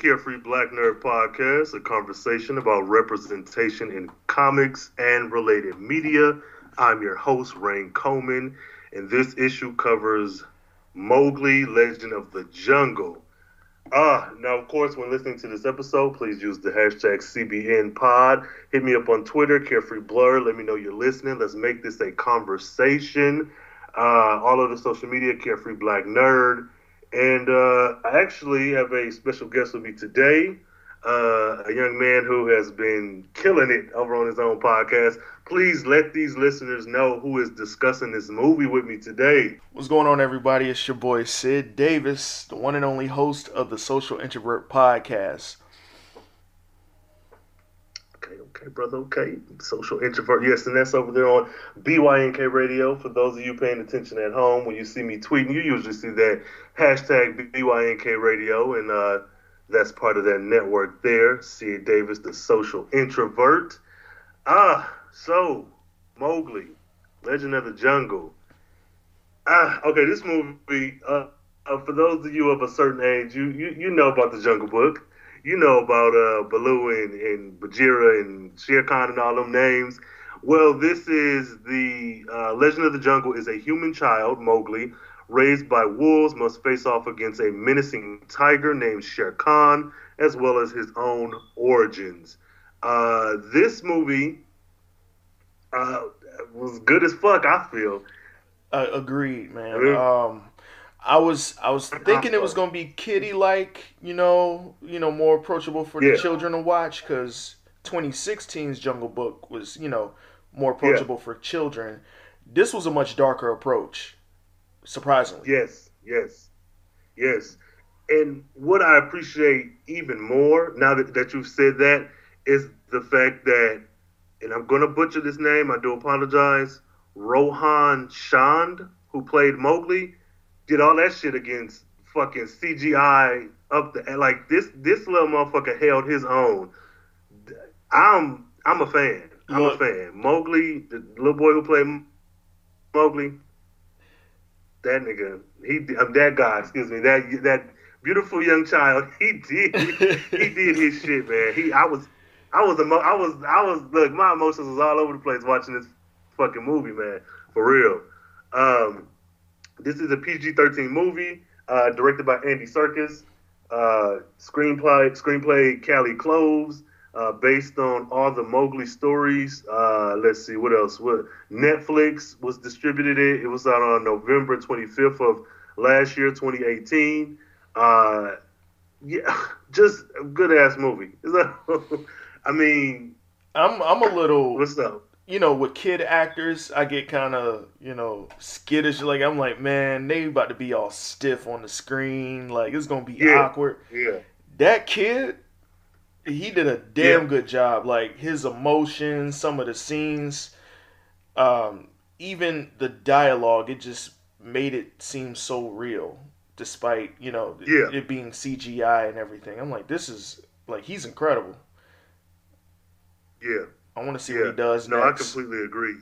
Carefree Black Nerd Podcast, a conversation about representation in comics and related media. I'm your host, Rain Coleman, and this issue covers Mowgli, Legend of the Jungle. Ah, now, of course, when listening to this episode, please use the hashtag CBNPod. Hit me up on Twitter, Carefree Blerd. Let me know you're listening. Let's make this a conversation. Uh, all of the social media, Carefree Black Nerd. And uh, I actually have a special guest with me today, uh, a young man who has been killing it over on his own podcast. Please let these listeners know who is discussing this movie with me today. What's going on, everybody? It's your boy Sid Davis, the one and only host of the Social Introvert Podcast. Okay, okay, brother. Okay, social introvert. Yes, and that's over there on BYNK Radio. For those of you paying attention at home, when you see me tweeting, you usually see that hashtag BYNK Radio, and uh, that's part of that network there. Sid Davis, the social introvert. Ah, so Mowgli, Legend of the Jungle. Ah, okay, this movie. Uh, uh, for those of you of a certain age, you you, you know about the Jungle Book you know about uh, Baloo and, and Bagheera and Shere Khan and all them names. Well, this is the uh, Legend of the Jungle is a human child, Mowgli, raised by wolves, must face off against a menacing tiger named Shere Khan, as well as his own origins. Uh, this movie uh, was good as fuck, I feel. Uh, agreed, man. Um, I was I was thinking it was gonna be kiddie like, you know, you know, more approachable for Yeah. the children to watch because 2016's Jungle Book was, you know, more approachable for children. This was a much darker approach, surprisingly. Yes, yes, yes. And what I appreciate even more now that, that you've said that is the fact that, and I'm going to butcher this name, I do apologize, Rohan Shand, who played Mowgli, did all that shit against fucking CGI up the like this this little motherfucker held his own. I'm I'm a fan. I'm Look. a fan. Mowgli, the little boy who played Mowgli, that nigga, he um, that guy, excuse me, that that beautiful young child, he did he did his shit, man. He I was I was emo- I was I was look, my emotions was all over the place watching this fucking movie, man, for real. Um, this is a PG-13 movie uh, directed by Andy Serkis. Uh, screenplay screenplay Callie Kloves. Uh, based on all the Mowgli stories. Uh, let's see what else. What Netflix was distributed it. It was out on November 25th of last year, 2018. Uh, yeah, just a good ass movie. I mean, I'm I'm a little what's up? you know, with kid actors, I get kind of, you know, skittish. Like, I'm like, man, they about to be all stiff on the screen. Like, it's going to be Yeah. awkward. Yeah, That kid, he did a damn Yeah. good job. Like, his emotions, some of the scenes, um, even the dialogue, it just made it seem so real, despite, you know, Yeah. it being CGI and everything. I'm like, this is, like, he's incredible. yeah. I want to see yeah. what he does No, I completely agree.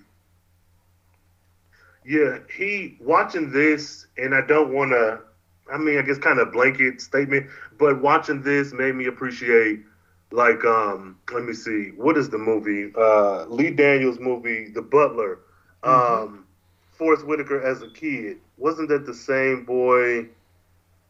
Yeah, he watching this, and I don't want to. I mean, I guess kind of blanket statement, but watching this made me appreciate, like, um, let me see, what is the movie? Uh, Lee Daniels movie, The Butler. Um, Forest Whitaker as a kid. Wasn't that the same boy?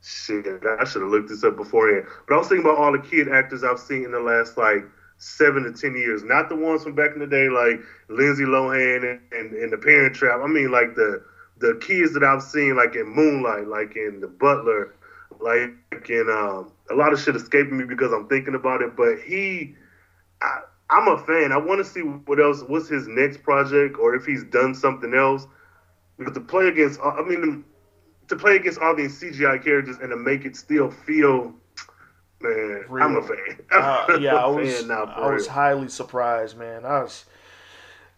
Shit, I should have looked this up beforehand. But I was thinking about all the kid actors I've seen in the last like seven to ten years. Not the ones from back in the day, like Lindsay Lohan and, and, and The Parent Trap. I mean, like the the kids that I've seen, like in Moonlight, like in The Butler, like and um, a lot of shit escaping me because I'm thinking about it. But he, I, I'm a fan. I want to see what else, what's his next project, or if he's done something else. Because to play against, I mean, to play against all these CGI characters and to make it still feel Man, Real. I'm a fan. Uh, I'm yeah, I was. now, I was real. highly surprised, man. I was.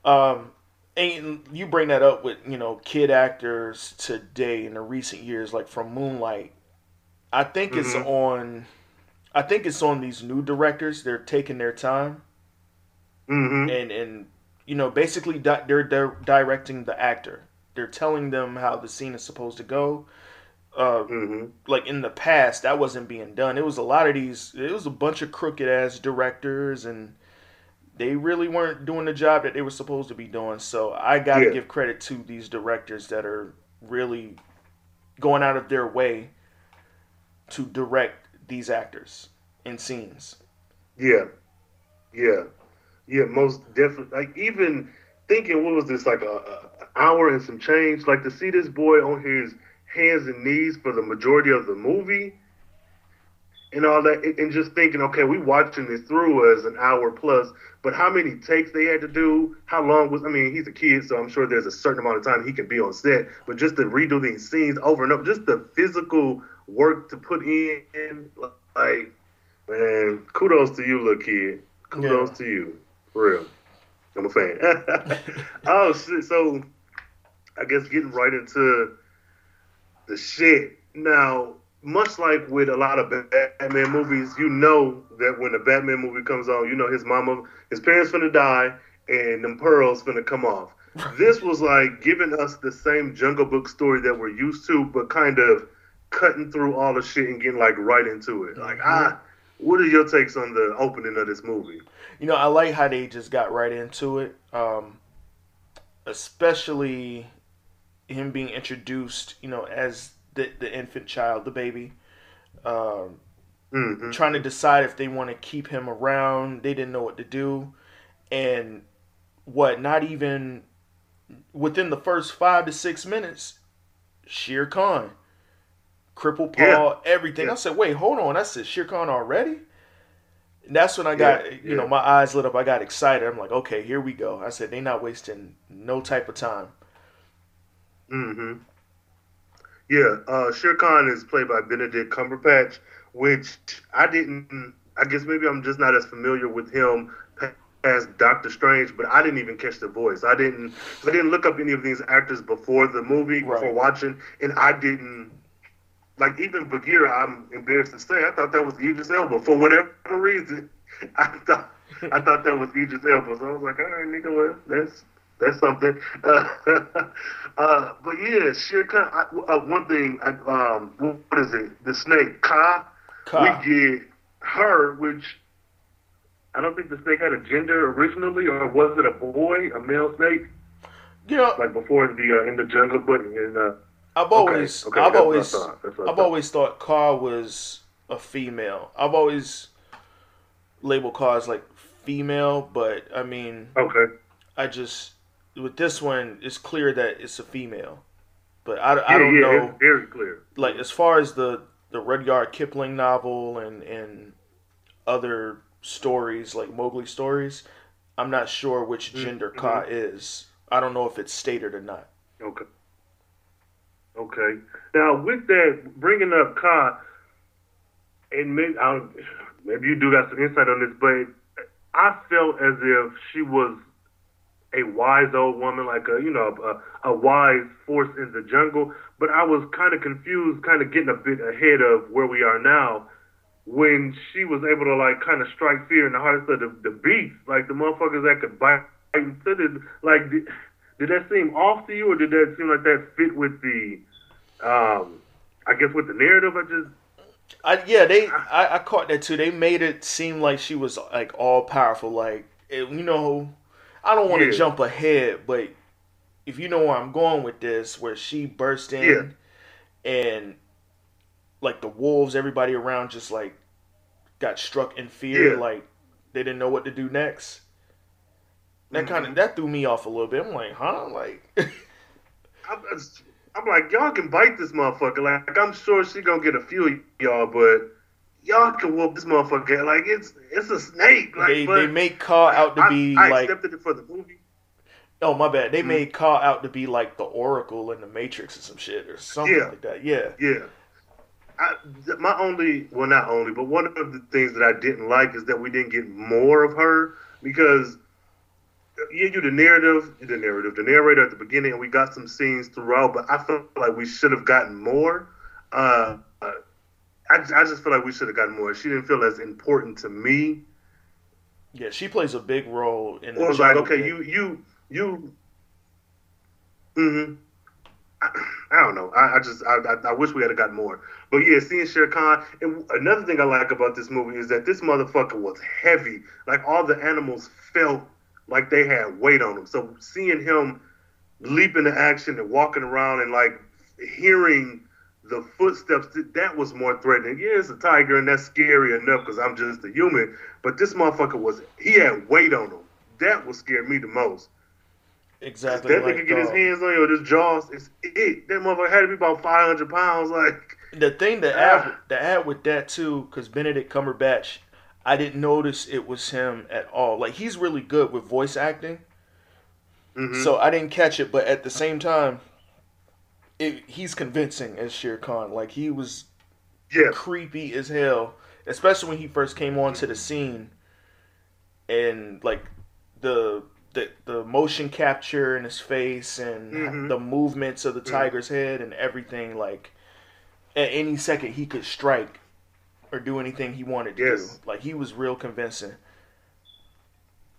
Um, and you bring that up with you know kid actors today in the recent years, like from Moonlight. I think it's Mhm. on. I think it's on these new directors. They're taking their time Mhm. and and you know basically di- they're they're directing the actor. They're telling them how the scene is supposed to go. Uh, Mhm. like in the past that wasn't being done it was a lot of these it was a bunch of crooked ass directors and they really weren't doing the job that they were supposed to be doing so i gotta Yeah. give credit to these directors that are really going out of their way to direct these actors in scenes Yeah, yeah, yeah. Most definitely. Like even thinking, what was this like a, hour and some change? Like to see this boy on his hands and knees for the majority of the movie, and all that, and- and just thinking, okay, we watching this through as an hour plus, but how many takes they had to do? How long was? I mean, he's a kid, so I'm sure there's a certain amount of time he can be on set, but just to redo these scenes over and over, just the physical work to put in, like Man, kudos to you, little kid. Kudos Yeah. to you. For real. I'm a fan. oh shit. So I guess getting right into the shit. Now, much like with a lot of Batman movies, you know that when a Batman movie comes on, you know his mama, his parents finna die, and them pearls finna come off. This was like giving us the same Jungle Book story that we're used to, but kind of cutting through all the shit and getting like right into it. Like, ah, what are your takes on the opening of this movie? You know, I like how they just got right into it. Um, especially him being introduced, you know, as the the infant child, the baby. Um, Mm-hmm. trying to decide if they want to keep him around. They didn't know what to do, and what? Not even within the first five to six minutes, Shere Khan, cripple paw, Yeah. everything. Yeah. I said, wait, hold on. I said Shere Khan already. And that's when I got, Yeah, you know, my eyes lit up. I got excited. I'm like, okay, here we go. I said, they're not wasting no type of time. Mm-hmm. Yeah, uh, Shere Khan is played by Benedict Cumberbatch, which I didn't. I guess maybe I'm just not as familiar with him as Doctor Strange, but I didn't even catch the voice. I didn't. I didn't look up any of these actors before the movie, Right. before watching, and I didn't. Like even Bagheera, I'm embarrassed to say, I thought that was Idris Elba for whatever reason. I thought I thought that was Idris Elba, so I was like, all right, nigga, well, that's that's something. Uh, uh, but yeah, Shere Khan. I, uh, one thing, I, um, what is it? The snake, Kaa. Kaa. We get her, which I don't think the snake had a gender originally, or was it a boy, a male snake, You know, like before in the uh, in the jungle? But in uh, I've always, okay, I've that's always, thought, that's what I I've thought. always thought Kaa was a female. I've always labeled Kaa as like female, but I mean, okay, I just with this one, it's clear that it's a female. But I, I don't yeah, know, very clear. like as far as the the Rudyard Kipling novel and and other stories like Mowgli stories, I'm not sure which Mm, gender mm-hmm. Kaa is. I don't know if it's stated or not. Okay. Okay. Now, with that, bringing up Kaa, and maybe, maybe you do got some insight on this, but I felt as if she was a wise old woman, like a you know a, a wise force in the jungle. But I was kind of confused, kind of getting a bit ahead of where we are now, when she was able to like kind of strike fear in the hearts of the, the beast, like the motherfuckers that could bite sit it. Like, did, did that seem off to you, or did that seem like that fit with the, um, I guess with the narrative? I just I, yeah, they. I, I caught that too. They made it seem like she was like all powerful. Like it, you know, I don't want to Yeah. jump ahead, but if you know where I'm going with this, where she burst in and like the wolves, everybody around just like got struck in fear, Yeah. like they didn't know what to do next. That kind Mm-hmm. of that threw me off a little bit. I'm like, huh? Like, I'm, I'm like, y'all can bite this motherfucker. Like, I'm sure she gonna get a few of y'all, but y'all can whoop this motherfucker. Like, it's it's a snake. Like, they but they make Kaa out to I, be I like accepted it for the movie. Oh my bad. They Mhm. made Kaa out to be like the Oracle in the Matrix or some shit or something Yeah. like that. Yeah. Yeah. I, my only, well, not only, but one of the things that I didn't like is that we didn't get more of her because yeah, you the narrative, the narrative, the narrator at the beginning, and we got some scenes throughout, but I felt like we should have gotten more. Uh, I, I just feel like we should have gotten more. She didn't feel as important to me. Yeah, she plays a big role in. Well, it was like, okay, you, you, you. Mm-hmm. I, I don't know. I, I just I, I, I wish we had gotten more. But yeah, seeing Shere Khan. And another thing I like about this movie is that this motherfucker was heavy. Like all the animals felt like they had weight on them. So seeing him leap into action and walking around and like hearing the footsteps, that was more threatening. Yeah, it's a tiger and that's scary enough because I'm just a human. But this motherfucker was, he had weight on him. That would scare me the most. Exactly. That like, nigga get his uh, hands on you or his jaws, it's it. That motherfucker had to be about 500 pounds. Like, the thing to ah. add, to add with that too, because Benedict Cumberbatch I didn't notice it was him at all. Like he's really good with voice acting. Mm-hmm. So I didn't catch it, but at the same time, it, he's convincing as Shere Khan. Like he was yeah. creepy as hell, especially when he first came onto the scene, and like the the the motion capture in his face and mm-hmm. the movements of the mm-hmm. tiger's head and everything. Like at any second he could strike or do anything he wanted to yes. do. Like he was real convincing.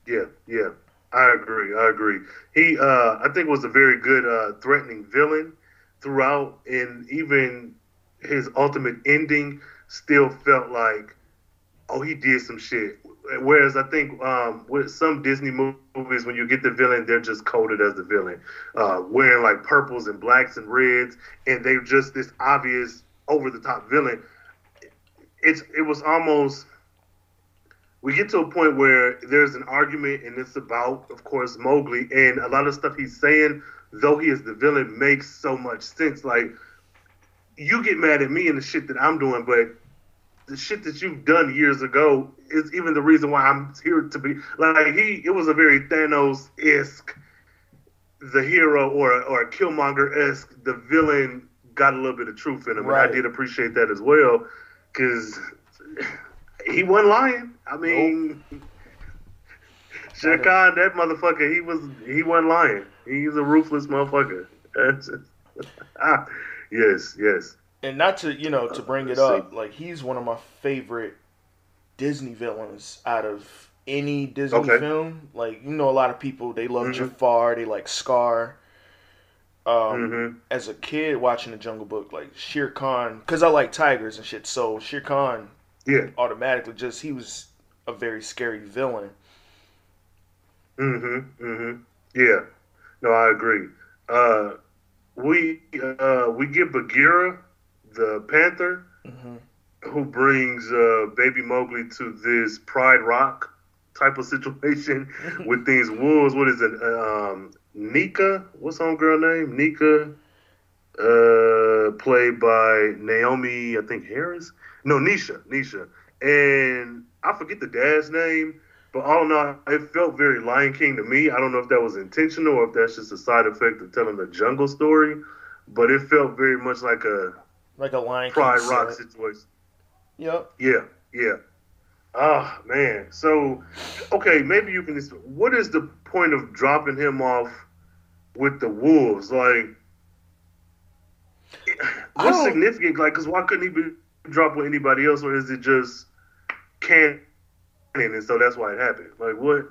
Yeah, yeah. I agree. I agree. He uh I think was a very good uh threatening villain throughout and even his ultimate ending still felt like oh he did some shit. Whereas I think um, with some Disney movies, when you get the villain, they're just coded as the villain, uh, wearing like purples and blacks and reds, and they're just this obvious over the top villain it's it was almost we get to a point where there's an argument and it's about of course Mowgli. And a lot of stuff he's saying though he is the villain makes so much sense. Like you get mad at me and the shit that I'm doing but the shit that you've done years ago is even the reason why I'm here to be. Like he it was a very Thanos esque the hero or or a Killmonger esque the villain got a little bit of truth in him right. and I did appreciate that as well because he wasn't lying. I mean, nope. Shere Khan, that motherfucker, he was he wasn't lying. He's a ruthless motherfucker. ah, yes, yes. And not to you know to bring it up, like he's one of my favorite Disney villains out of any Disney okay. film. Like you know, a lot of people they love mm-hmm. Jafar, they like Scar um, mm-hmm. as a kid watching the Jungle Book, like Shere Khan, because I like tigers and shit. So Shere Khan, yeah, automatically just he was a very scary villain. Mm-hmm. Mm-hmm. Yeah. No, I agree. Uh, we uh, we get Bagheera, the panther, mm-hmm. who brings uh, baby Mowgli to this Pride Rock type of situation with these wolves. What is it? Um, Nika, what's on girl name? Nika, uh, played by Naomi, I think Harris. No, Nisha, Nisha, and I forget the dad's name. But all in all, it felt very Lion King to me. I don't know if that was intentional or if that's just a side effect of telling the jungle story. But it felt very much like a like a Lion Pride King Rock set. situation. Yep. Yeah, yeah. Oh man. So, okay, maybe you can. What is the point of dropping him off with the Wolves? Like, what's significant? Like, because why couldn't he be dropped with anybody else, or is it just canon, and so that's why it happened? Like, what?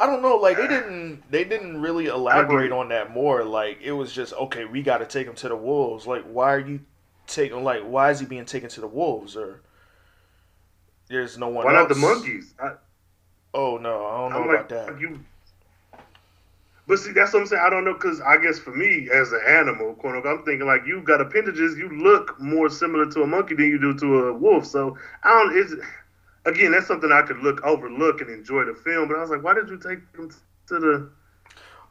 I don't know. Like, they ah. didn't they didn't really elaborate on that more. Like, it was just okay. We got to take him to the Wolves. Like, why are you taking? Like, why is he being taken to the Wolves? Or there's no one. Why else. not the monkeys? I, oh no, I don't know I'm about like, that. You, but see, that's what I'm saying. I don't know because I guess for me as an animal, quote I'm thinking like you've got appendages. You look more similar to a monkey than you do to a wolf. So I don't. Is again, that's something I could look overlook and enjoy the film. But I was like, why did you take them to the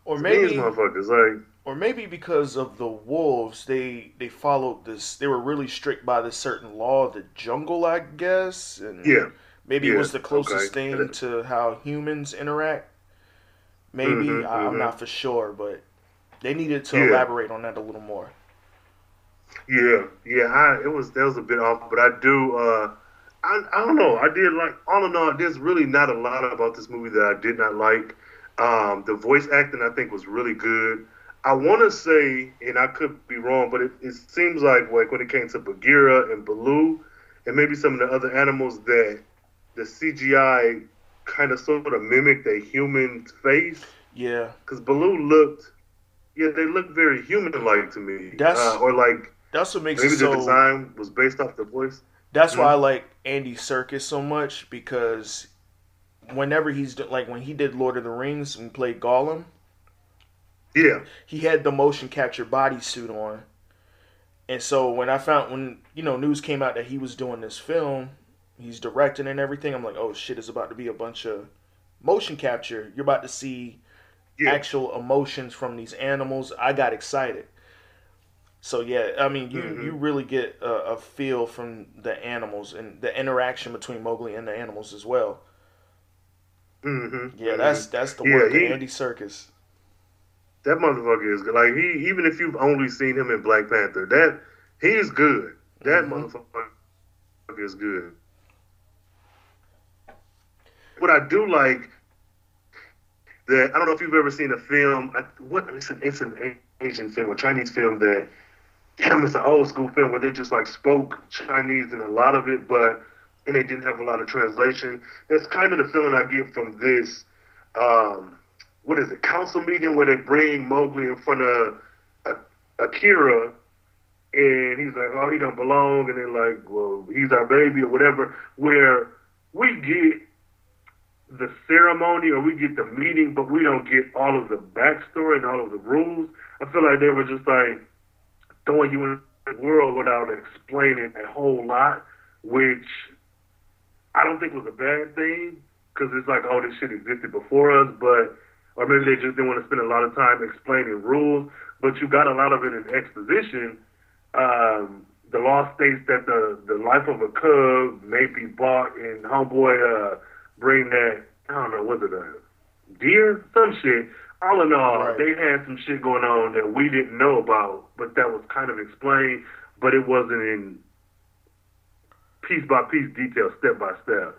or maybe these motherfuckers like or maybe because of the wolves, they they followed this. They were really strict by this certain law of the jungle, I guess. And yeah, maybe yeah. it was the closest okay. thing to how humans interact. Maybe mm-hmm, I, am mm-hmm. not for sure, but they needed to yeah. elaborate on that a little more. Yeah, yeah, I, it was that was a bit off, but I do. Uh, I I don't know. I did like all in all. There's really not a lot about this movie that I did not like. Um, the voice acting I think was really good. I want to say, and I could be wrong, but it, it seems like like when it came to Bagheera and Baloo, and maybe some of the other animals, that the CGI kind of sort of mimicked a human face. Yeah, Because Baloo looked, yeah, they looked very human-like to me. That's- uh, or like that's what makes maybe it the so. design was based off the voice. That's why Mhm. I like Andy Serkis so much because whenever he's like when he did Lord of the Rings and played Gollum, Yeah, he had the motion capture bodysuit on. And so when I found when you know news came out that he was doing this film, he's directing and everything, I'm like, oh shit, it's about to be a bunch of motion capture. You're about to see yeah, actual emotions from these animals. I got excited. So yeah, I mean, you Mhm. you really get a, a feel from the animals and the interaction between Mowgli and the animals as well. hmm Yeah, that's that's the Yeah, work he- of Andy Serkis. That motherfucker is good. Like he, even if you've only seen him in Black Panther, that he's good. That Mhm. motherfucker is good. What I do like that I don't know if you've ever seen a film. I, what it's an it's an Asian film, a Chinese film that damn, it's an old school film where they just like spoke Chinese in a lot of it, but and they didn't have a lot of translation. That's kind of the feeling I get from this. Um, what is it? Council meeting where they bring Mowgli in front of A- Akela, and he's like, "Oh, he don't belong," and they're like, "Well, he's our baby" or whatever. Where we get the ceremony or we get the meeting, but we don't get all of the backstory and all of the rules. I feel like they were just like throwing you in the world without explaining a whole lot, which I don't think was a bad thing because it's like, oh, this shit existed before us, but or maybe they just didn't want to spend a lot of time explaining rules. But you got a lot of it in exposition. Um, the law states that the the life of a cub may be bought, and homeboy uh, bring that I don't know, was it a deer, some shit. All in all, Right. they had some shit going on that we didn't know about, but that was kind of explained, but it wasn't in piece by piece detail, step by step.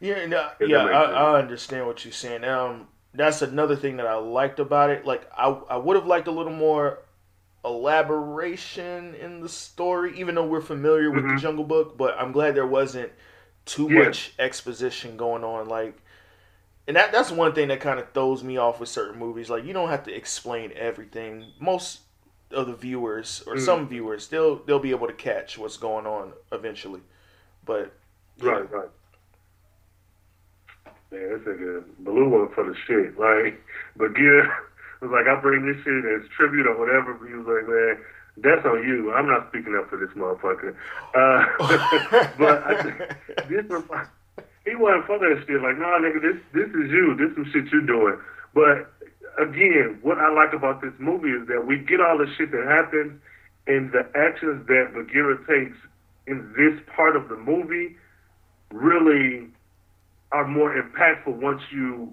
Yeah, no, yeah, I. I understand what you're saying. Um, that's another thing that I liked about it. Like, I I would have liked a little more elaboration in the story, even though we're familiar with the Mhm. Jungle Book. But I'm glad there wasn't too Yeah. much exposition going on. Like, and that that's one thing that kind of throws me off with certain movies. Like, you don't have to explain everything. Most of the viewers or Mm. some viewers, they'll they'll be able to catch what's going on eventually. But. Right, right. Man, this nigga Baloo one for the shit. Like, but Gear was like, I bring this shit as tribute or whatever. But he was like, man, that's on you. I'm not speaking up for this motherfucker. Uh, but I, this he wasn't for that shit. Like, nah, nigga, this this is you. This is some shit you're doing. But again, what I like about this movie is that we get all the shit that happens and the actions that Bagheera takes in this part of the movie really are more impactful once you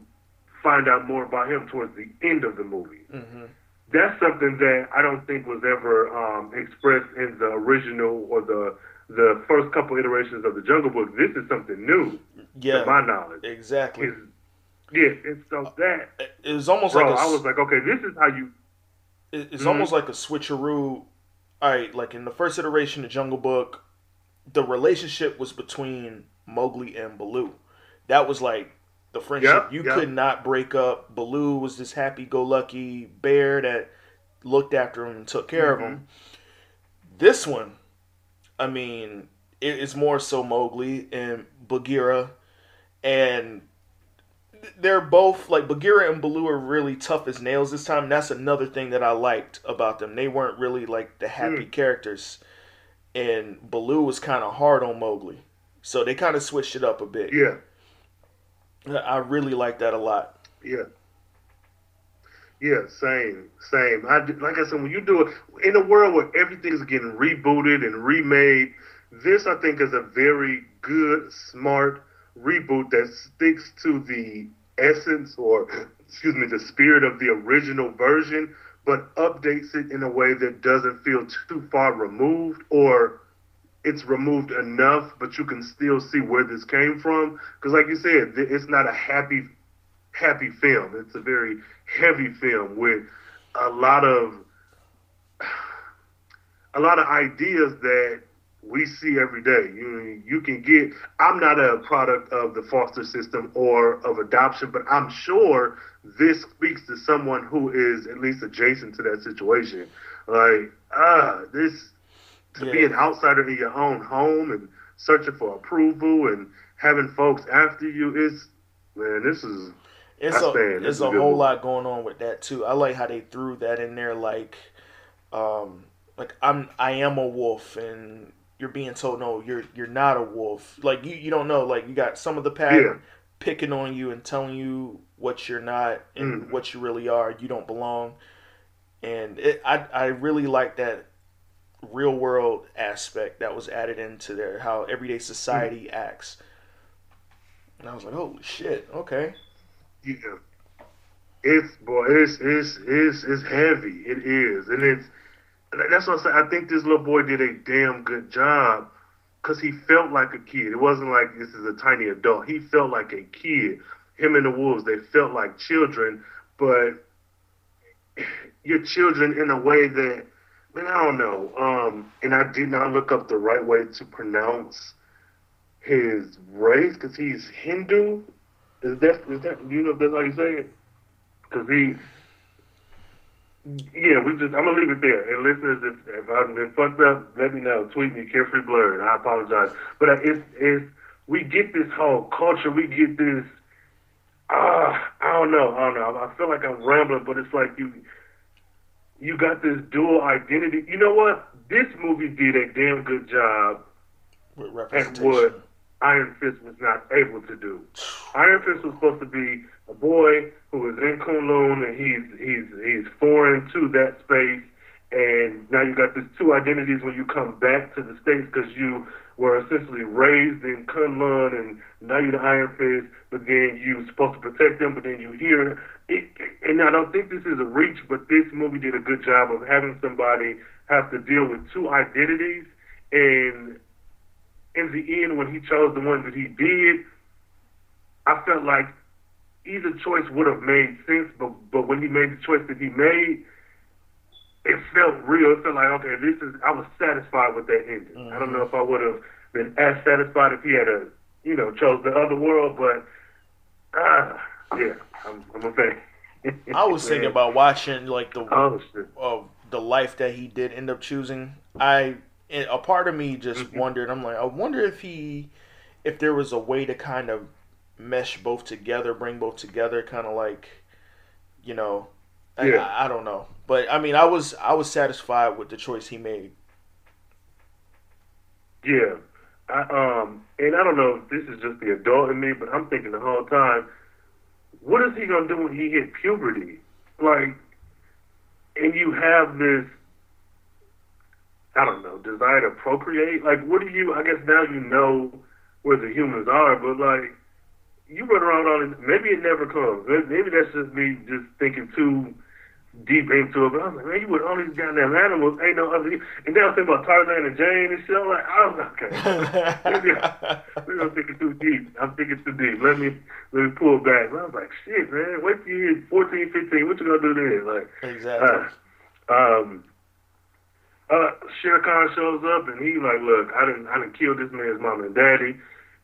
find out more about him towards the end of the movie. hmm That's something that I don't think was ever um, expressed in the original or the the first couple iterations of the Jungle Book. This is something new, Yeah, to my knowledge. exactly. Is yeah, and so that It was almost bro, like a, I was like, okay, this is how you. it- it's Mhm. almost like a switcheroo. All right, like in the first iteration of Jungle Book, the relationship was between Mowgli and Baloo. That was like the friendship. Yep, you yep. could not break up. Baloo was this happy-go-lucky bear that looked after him and took care of Mm-hmm. him. This one, I mean, it, it's more so Mowgli and Bagheera, and they're both like Bagheera and Baloo are really tough as nails this time. And that's another thing that I liked about them. They weren't really like the happy characters, and Baloo was kind of hard on Mowgli, so they kind of switched it up a bit. Yeah, I really like that a lot. yeah. Yeah, same, same. I like I said, when you do it in a world where everything's getting rebooted and remade, this I think is a very good, smart reboot that sticks to the essence or excuse me, the spirit of the original version, but updates it in a way that doesn't feel too far removed or it's removed enough, but you can still see where this came from. Because, like you said, it's not a happy, happy film. It's a very heavy film with a lot of a lot of ideas that we see every day. You you can get. I'm not a product of the foster system or of adoption, but I'm sure this speaks to someone who is at least adjacent to that situation. Like ah, this to yeah. be an outsider in your own home and searching for approval and having folks after you is man, this is. It's a, it's a, a whole movie. lot going on with that too. I like how they threw that in there, like, um, like I'm I am a wolf and you're being told no you're you're not a wolf like you, you don't know like you got some of the pack yeah. picking on you and telling you what you're not and mm. what you really are you don't belong and it, I I really like that real world aspect that was added into there how everyday society mm. acts and I was like holy shit okay yeah it's boy it's it's it's it's heavy it is and it's that's what I said. I think this little boy did a damn good job because he felt like a kid. It wasn't like this is a tiny adult. He felt like a kid. Him and the wolves, they felt like children, but your children in a way that, man, I don't know. Um, and I did not look up the right way to pronounce his race because he's Hindu. Is that is that you know if that's how you say it? Because he yeah, we just I'm gonna leave it there. And listeners, if, if I've been fucked up, let me know. Tweet me, carefree Blerd. I apologize, but it's it's we get this whole culture. We get this. Ah, uh, I don't know. I don't know. I feel like I'm rambling, but it's like you you got this dual identity. You know what? This movie did a damn good job at what Iron Fist was not able to do. Iron Fist was supposed to be a boy who is in Kunlun and he's he's he's foreign to that space. And now you got these two identities when you come back to the states because you were essentially raised in Kunlun and now you're the Iron Fist, but then you're supposed to protect them, but then you hear it. And I don't think this is a reach, but this movie did a good job of having somebody have to deal with two identities. And in the end, when he chose the one that he did, I felt like either choice would have made sense, but but when he made the choice that he made, it felt real. It felt like okay, this is. I was satisfied with that ending. Mm-hmm. I don't know if I would have been as satisfied if he had a you know chose the other world, but uh, yeah, I'm, I'm a fan. I was thinking about watching like the oh, uh, the life that he did end up choosing. I a part of me just mm-hmm. wondered. I'm like, I wonder if he, if there was a way to kind of mesh both together, bring both together, kind of like, you know, yeah. I, I, don't know, but I mean, I was I was satisfied with the choice he made. Yeah, I, um, and I don't know if this is just the adult in me, but I'm thinking the whole time, what is he gonna do when he hit puberty? Like, and you have this. I don't know, desire to procreate. Like, what do you? I guess now you know where the humans are, but like, you run around all this. Maybe it never comes. Maybe that's just me just thinking too deep into it. But I was like, man, you with all these goddamn animals, ain't no other. And then I was thinking about Tarzan and Jane and shit. I'm like, I was okay. maybe, maybe I'm thinking too deep. I'm thinking too deep. Let me let me pull back. I was like, shit, man. Wait till you hit 14, 15. What you gonna do then? Like, exactly. Uh, um. Uh, Shere Khan shows up and he like, look, I didn't, I didn't kill this man's mom and daddy.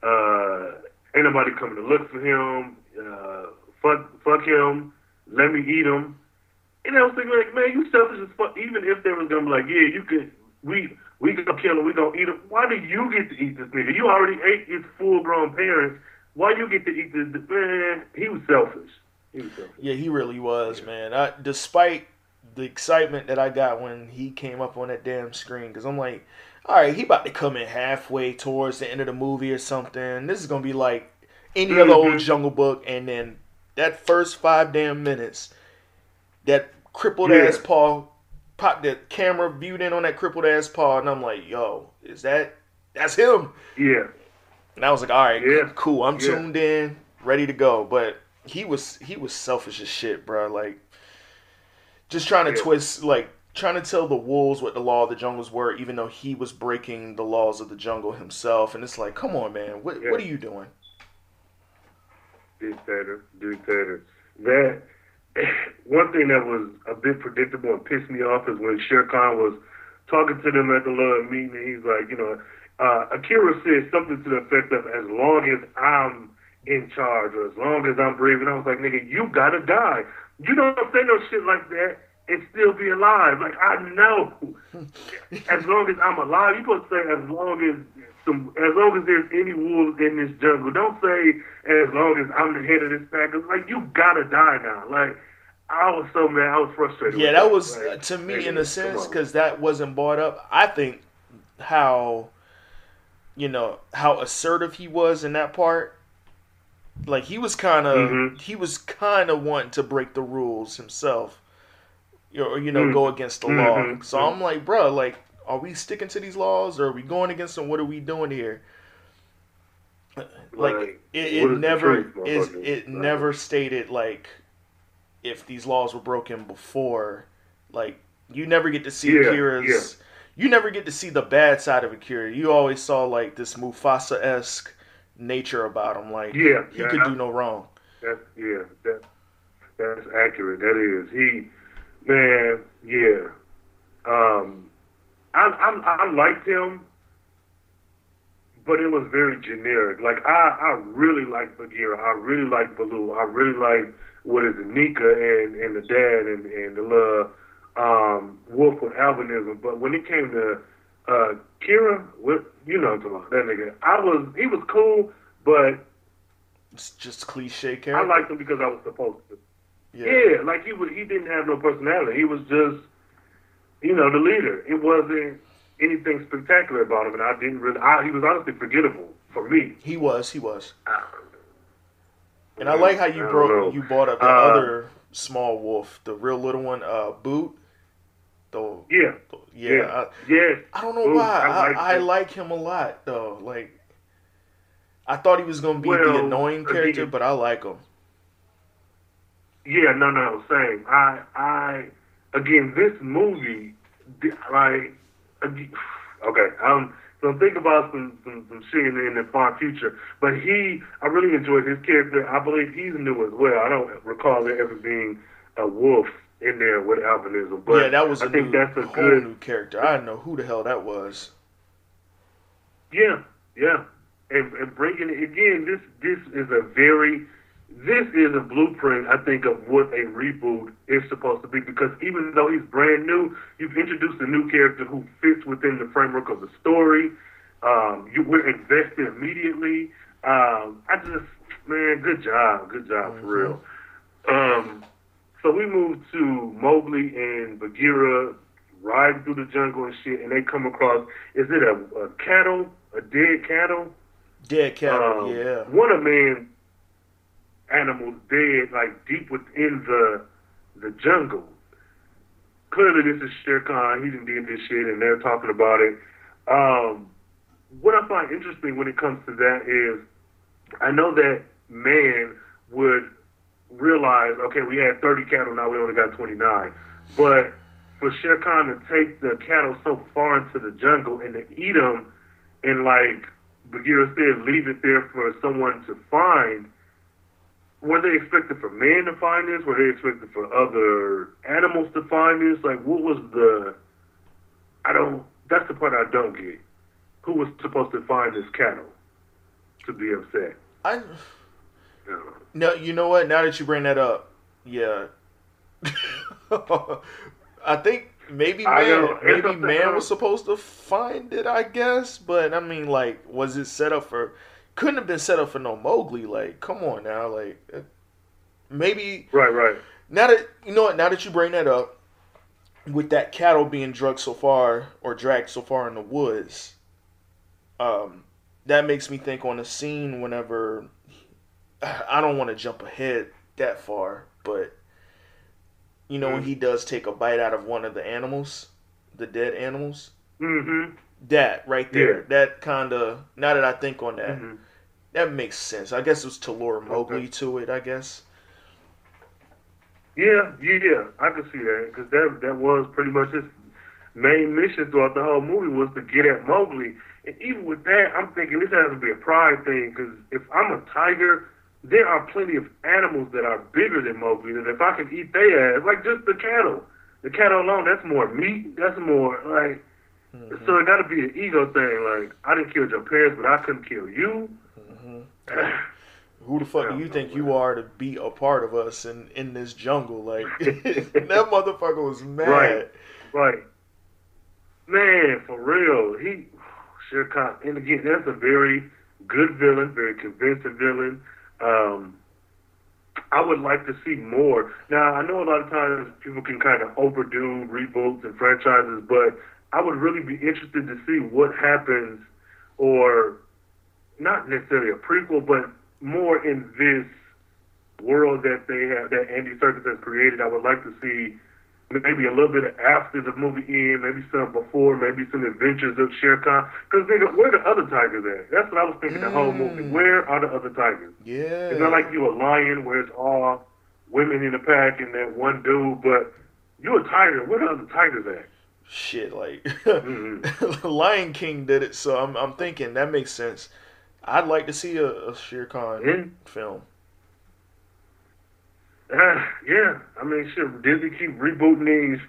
Uh, Ain't nobody coming to look for him. Uh, fuck, fuck him. Let me eat him. And I was thinking, like, man, you selfish as fuck. Even if they was gonna be like, yeah, you can, we we gonna kill him, we gonna eat him. Why do you get to eat this nigga? You already ate his full grown parents. Why you get to eat this? Man, he was selfish. He was selfish. Yeah, he really was, yeah. man. I, despite the excitement that I got when he came up on that damn screen, because I'm like, all right, he about to come in halfway towards the end of the movie or something. This is gonna be like any mm-hmm. other old Jungle Book, and then that first five damn minutes, that crippled yeah. ass paw, popped the camera viewed in on that crippled ass paw, and I'm like, yo, is that that's him? Yeah. And I was like, all right, yeah. cool. I'm yeah. tuned in, ready to go. But he was he was selfish as shit, bro. Like just trying to Yeah. twist like trying to tell the wolves what the law of the jungles were, even though he was breaking the laws of the jungle himself. And it's like, come on, man, what what are you doing? dictator, dictator. That one thing that was a bit predictable and pissed me off is when Shere Khan was talking to them at the little meeting, and he's like, you know, uh, Akela said something to the effect of, "As long as I'm in charge, or as long as I'm breathing," I was like, "Nigga, you gotta die. You don't say no shit like that." And still be alive. Like I know, as long as I'm alive, you supposed to say as long as some, as long as there's any wolves in this jungle. Don't say as long as I'm the head of this pack. It's like you gotta die now. Like I was so mad. I was frustrated. Yeah, with that was Like, to me in a sense because that wasn't brought up. I think how you know how assertive he was in that part. Like he was kind of Mhm. he was kind of wanting to break the rules himself, or you know Mm. go against the law. Mhm. So I'm like, bro, like, are we sticking to these laws or are we going against them? What are we doing here? Like Like, it, it is never truth, is it Like- never stated like if these laws were broken before like you never get to see Yeah, Akela's you never get to see the bad side of Akela. You always saw like this Mufasa esque nature about him. Like Yeah, he could I- do no wrong. That's yeah, that that's accurate. That is he, man. Yeah, um, I I, I liked him, but it was very generic. Like I I really like Bagheera. I really like Baloo. I really like what is it, Nika and and the dad and and the little um, wolf with albinism. But when it came to uh, Kira, what you know, what I'm talking about that nigga. I was he was cool, but It's just cliche I character. liked him because I was supposed to. yeah. Yeah, like he was, he didn't have no personality. He was just, you know, the leader. It wasn't anything spectacular about him, and I didn't really. I, he was honestly forgettable for me. He was, he was. I- And I like how you I brought you brought up the Uh, other small wolf, the real little one, uh Bhoot. Though Yeah, yeah, yeah, I, yeah. I don't know Bhoot, why. I I, like I him. like him a lot though. Like I thought he was gonna be the annoying character, but I like him. Yeah, no, no, same. I, I, again, this movie, like, okay, um, so I'm thinking about some, some, some shit in, in the far future, but he, I really enjoyed his character. I believe he's new as well. I don't recall there ever being a wolf in there with albinism, but yeah, that was a I think new, that's a whole good, new character. I didn't know who the hell that was. Yeah, yeah. And, and bringing it again, this this is a very this is a blueprint, I think, of what a reboot is supposed to be. Because even though he's brand new, you've introduced a new character who fits within the framework of the story. Um, you were invested immediately. Um, I just, man, good job, good job for real. Um, so we move to Mowgli and Bagheera riding through the jungle and shit, and they come across is it a, a cattle, a dead cattle? Dead cattle, Um, yeah. One of man animals dead, like deep within the the jungle. Clearly, this is Shere Khan. He didn't did this shit, and they're talking about it. Um, what I find interesting when it comes to that is, I know that man would realize, okay, we had 30 cattle, now we only got 29. But for Shere Khan to take the cattle so far into the jungle and to eat them, and like Bagheera said, leave it there for someone to find. Were they expected for man to find this? Were they expected for other animals to find this? Like, what was the? I don't. That's the part I don't get. Who was supposed to find this cattle to be upset? I no, you know what? Now that you bring that up, yeah. I think maybe man. Maybe man was supposed to find it. I guess, but I mean, like, was it set up for? Couldn't have been set up for no Mowgli. Like, come on now, like, uh, maybe Right, right. now that you know what, now that you bring that up, with that cattle being drugged so far or dragged so far in the woods, um, that makes me think on a scene whenever I don't want to jump ahead that far, but you know when Mm. he does take a bite out of one of the animals, the dead animals, Mm-hmm. That right there, Yeah. that kind of now that I think on that, hmm that makes sense. I guess it was to lure Mowgli Okay. to it. I guess. Yeah, yeah, I can see that because that that was pretty much his main mission throughout the whole movie was to get at Mowgli. And even with that, I'm thinking this has to be a pride thing because if I'm a tiger, there are plenty of animals that are bigger than Mowgli. That if I can eat their ass, like just the cattle, the cattle alone, that's more meat. That's more like. Mm-hmm. So it got to be an ego thing. Like I didn't kill your parents, but I couldn't kill you. Mm-hmm. Who the fuck do you think you are to be a part of us in in this jungle? Like that motherfucker was mad. Right, right. Man, for real, he Shere Khan, and again, that's a very good villain, very convincing villain. Um, I would like to see more. Now, I know a lot of times people can kind of overdo reboots and franchises, but I would really be interested to see what happens, or not necessarily a prequel, but more in this world that they have, that Andy Serkis has created. I would like to see maybe a little bit after the movie end, maybe some before, maybe some adventures of Shere Khan. Because nigga, where the other tigers at? That's what I was thinking mm. the whole movie. Mm. Where are the other tigers? Yeah. It's not like you a lion where it's all women in the pack and that one dude, but you a tiger. Where are the other tigers at? Shit, like mm-hmm. Lion King did it, so I'm I'm thinking that makes sense. I'd like to see a, a Shere Khan yeah. film. Uh, yeah, I mean, shit, Disney keep rebooting these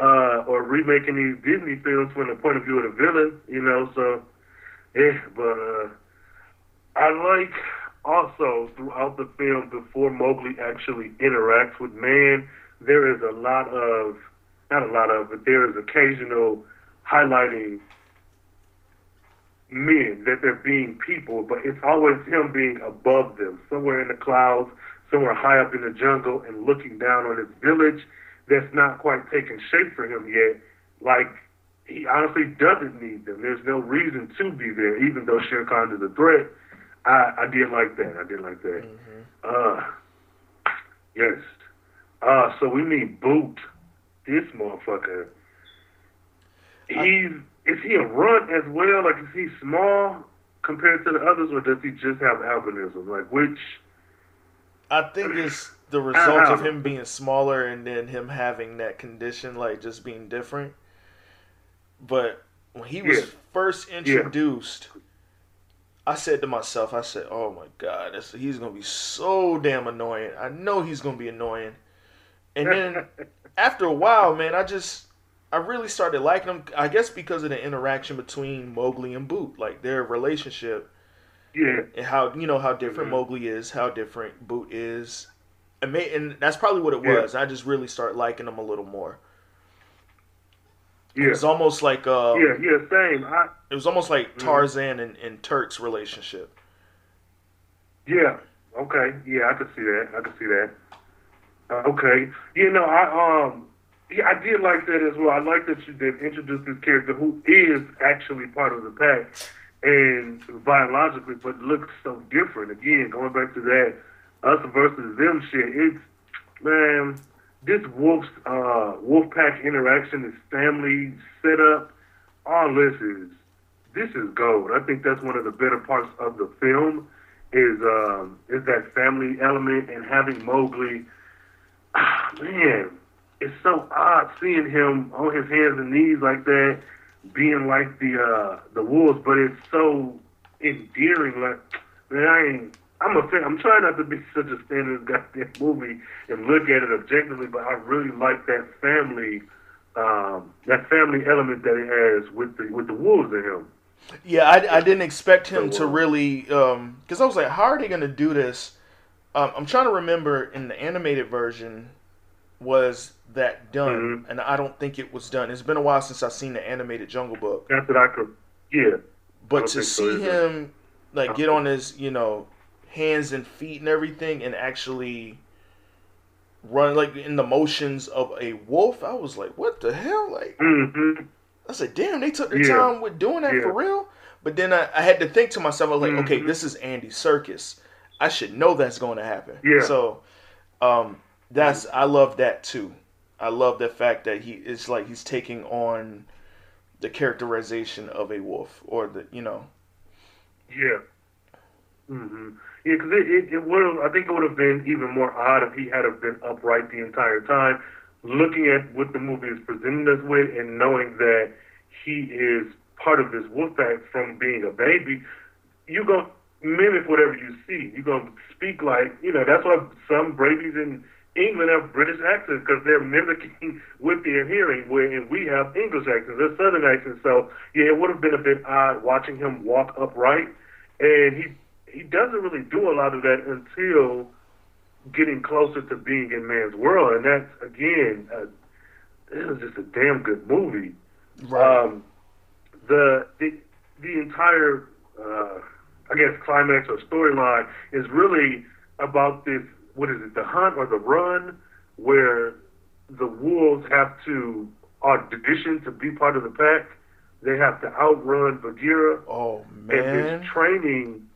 uh, or remaking these Disney films from the point of view of the villain, you know. So, yeah, but uh, I like also throughout the film before Mowgli actually interacts with man, there is a lot of not a lot of, but there is occasional highlighting men that they're being people, but it's always him being above them, somewhere in the clouds somewhere high up in the jungle and looking down on his village that's not quite taking shape for him yet. Like, he honestly doesn't need them. There's no reason to be there, even though Shere Khan is a threat. I, I did like that. I did like that. Mm-hmm. Uh, yes. Uh, so we need Bhoot. This motherfucker. He's is he a runt as well? Like is he small compared to the others, or does he just have albinism? Like which I think it's the result of him being smaller and then him having that condition, like just being different. But when he was yeah. first introduced, yeah. I said to myself, I said, "Oh my God, he's gonna be so damn annoying. I know he's gonna be annoying." And then after a while, man, I just I really started liking him. I guess because of the interaction between Mowgli and Bhoot, like their relationship yeah. And how you know how different mm-hmm. Mowgli is, how different Bhoot is, and, may, and that's probably what it yeah. was. I just really start liking them a little more. Yeah. It was almost like uh, yeah, yeah, same. I, it was almost like mm-hmm. Tarzan and, and Terk's relationship. Yeah. Okay. Yeah, I could see that. I could see that. Okay. You know, I um, yeah, I did like that as well. I like that you did introduce this character who is actually part of the pack and biologically, but looks so different. Again, going back to that us versus them shit, it's man, this wolf's uh, wolf pack interaction, this family setup, all this is this is gold. I think that's one of the better parts of the film is um, is that family element and having Mowgli. Ah, man, it's so odd seeing him on his hands and knees like that being like the uh the wolves, but it's so endearing. Like, man, I ain't. I'm a fan. I'm trying not to be such a this goddamn movie and look at it objectively, but I really like that family, um, that family element that it has with the with the wolves in him. Yeah, I, I didn't expect him so, to really, because um, I was like, how are they going to do this? Um, I'm trying to remember in the animated version, was that done, mm-hmm. and I don't think it was done. It's been a while since I've seen the animated Jungle Book. That's what I could, yeah. But to see so him like get on his, you know, hands and feet and everything, and actually run like in the motions of a wolf, I was like, what the hell? Like, mm-hmm. I said, damn, they took their yeah. time with doing that yeah. for real. But then I, I, had to think to myself, I was like, mm-hmm. okay, this is Andy Serkis. I should know that's going to happen. Yeah. So, um, that's I love that too. I love the fact that he it's like he's taking on the characterization of a wolf or the you know. Yeah. Mm-hmm. Yeah, because it, it, it would have. I think it would have been even more odd if he had have been upright the entire time, looking at what the movie is presenting us with, and knowing that he is part of this wolf pack from being a baby. You go mimic whatever you see. You're gonna speak like you know. That's why some babies in England have British accents because they're mimicking with their hearing, whereas we have English accents, they're Southern accents. So yeah, it would have been a bit odd watching him walk upright, and he he doesn't really do a lot of that until getting closer to being in man's world, and that's again, uh, this is just a damn good movie. Right. Um, the the the entire uh, I guess climax or storyline is really about this what is it, the hunt or the run where the wolves have to audition to be part of the pack. They have to outrun Bagheera. oh man! And this training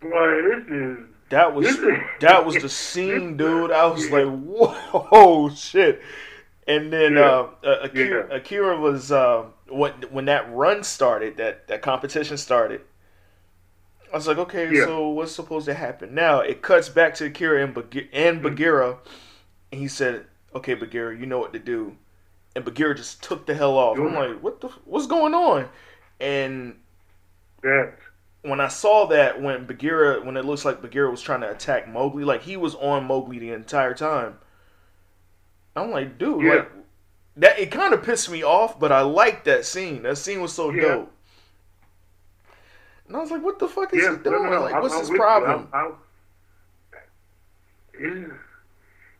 boy, this is that was is- that was the scene, dude. I was like, whoa, shit. And then Yeah. uh, uh, Akela, Yeah. Akela was uh, when when that run started, that that competition started. I was like, okay, Yeah. so what's supposed to happen now? It cuts back to Akela and, Bag- and Mm-hmm. Bagheera, and he said, "Okay, Bagheera, you know what to do." And Bagheera just took the hell off. I'm like, what the what's going on? And when I saw that when Bagheera when it looks like Bagheera was trying to attack Mowgli, like he was on Mowgli the entire time. I'm like, dude, Yeah. like that it kind of pissed me off, but I liked that scene. That scene was so Yeah. dope. And I was like, what the fuck is yeah, he doing? no, no. Like, I'm- what's I'm his problem? I'm- I'm-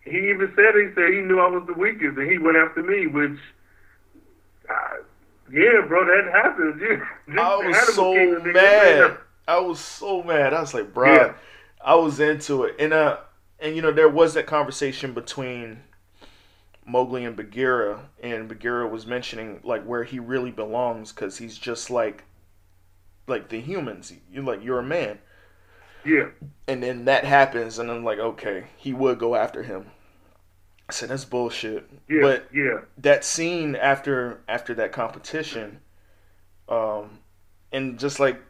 he even said he said he knew I was the weakest, and he went after me, which. Uh, yeah, bro, that happens. Yeah, I was so mad. I was so mad. I was like, bro, Yeah. I was into it. And uh and you know, there was that conversation between Mowgli and Bagheera, and Bagheera was mentioning like where he really belongs because he's just like like the humans. You're like you're a man. Yeah, And then that happens and I'm like, okay, he would go after him. I said that's bullshit. yeah, But yeah, that scene after after that competition um and just like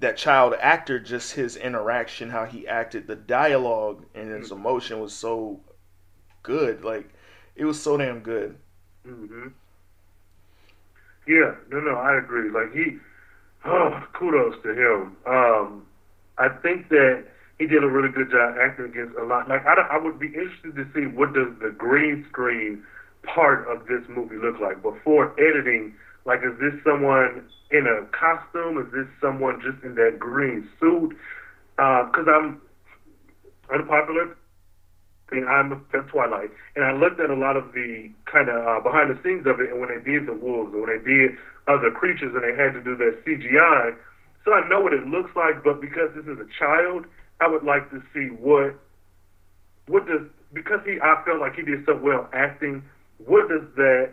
that child actor just his interaction how he acted the dialogue and his Mm. emotion was so good like it was so damn good Mm-hmm. Yeah, no, no, I agree. Like he, oh, kudos to him. Um, I think that he did a really good job acting against a lot. Like I, I would be interested to see what does the green screen part of this movie look like before editing. Like, is this someone in a costume? Is this someone just in that green suit? Because I'm unpopular thing. I'm a Twilight, and I looked at a lot of the kind of uh, behind the scenes of it, and when they did the wolves, and when they did other creatures, and they had to do that CGI. So I know what it looks like, but because this is a child, I would like to see what what does because he I felt like he did so well acting. What does that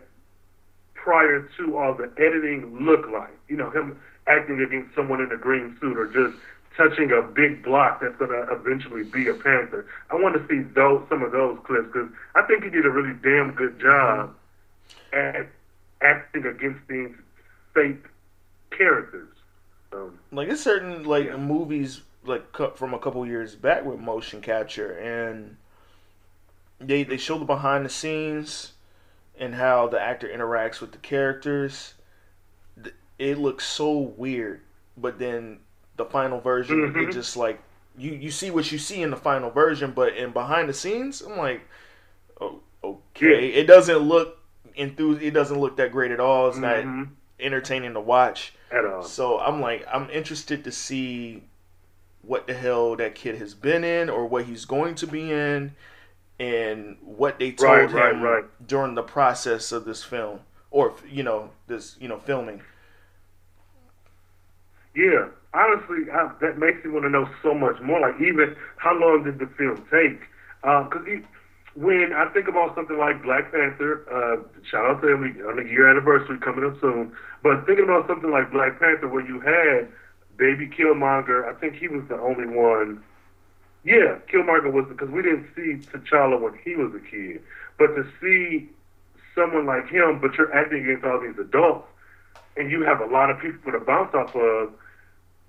prior to all the editing look like? You know, him acting against someone in a green suit or just touching a big block that's going to eventually be a panther. I want to see those some of those clips because I think he did a really damn good job mm-hmm. at acting against these fake characters. So, like it's certain like Yeah. movies like cu- from a couple years back with motion capture and they they show the behind the scenes and how the actor interacts with the characters it looks so weird but then the final version Mhm. it just like you you see what you see in the final version but in behind the scenes i'm like oh, okay it doesn't look enthus- it doesn't look that great at all it's not mhm, entertaining to watch at all. so I'm like, I'm interested to see what the hell that kid has been in or what he's going to be in and what they told Right, him right, right. during the process of this film or you know this you know filming Yeah, honestly, I, that makes me want to know so much more. Like, even how long did the film take? Uh, because when I think about something like Black Panther, uh, shout out to him on the year anniversary coming up soon. But thinking about something like Black Panther, where you had Baby Killmonger, I think he was the only one. Yeah, Killmonger was because we didn't see T'Challa when he was a kid, but to see someone like him, but you're acting against all these adults, and you have a lot of people to bounce off of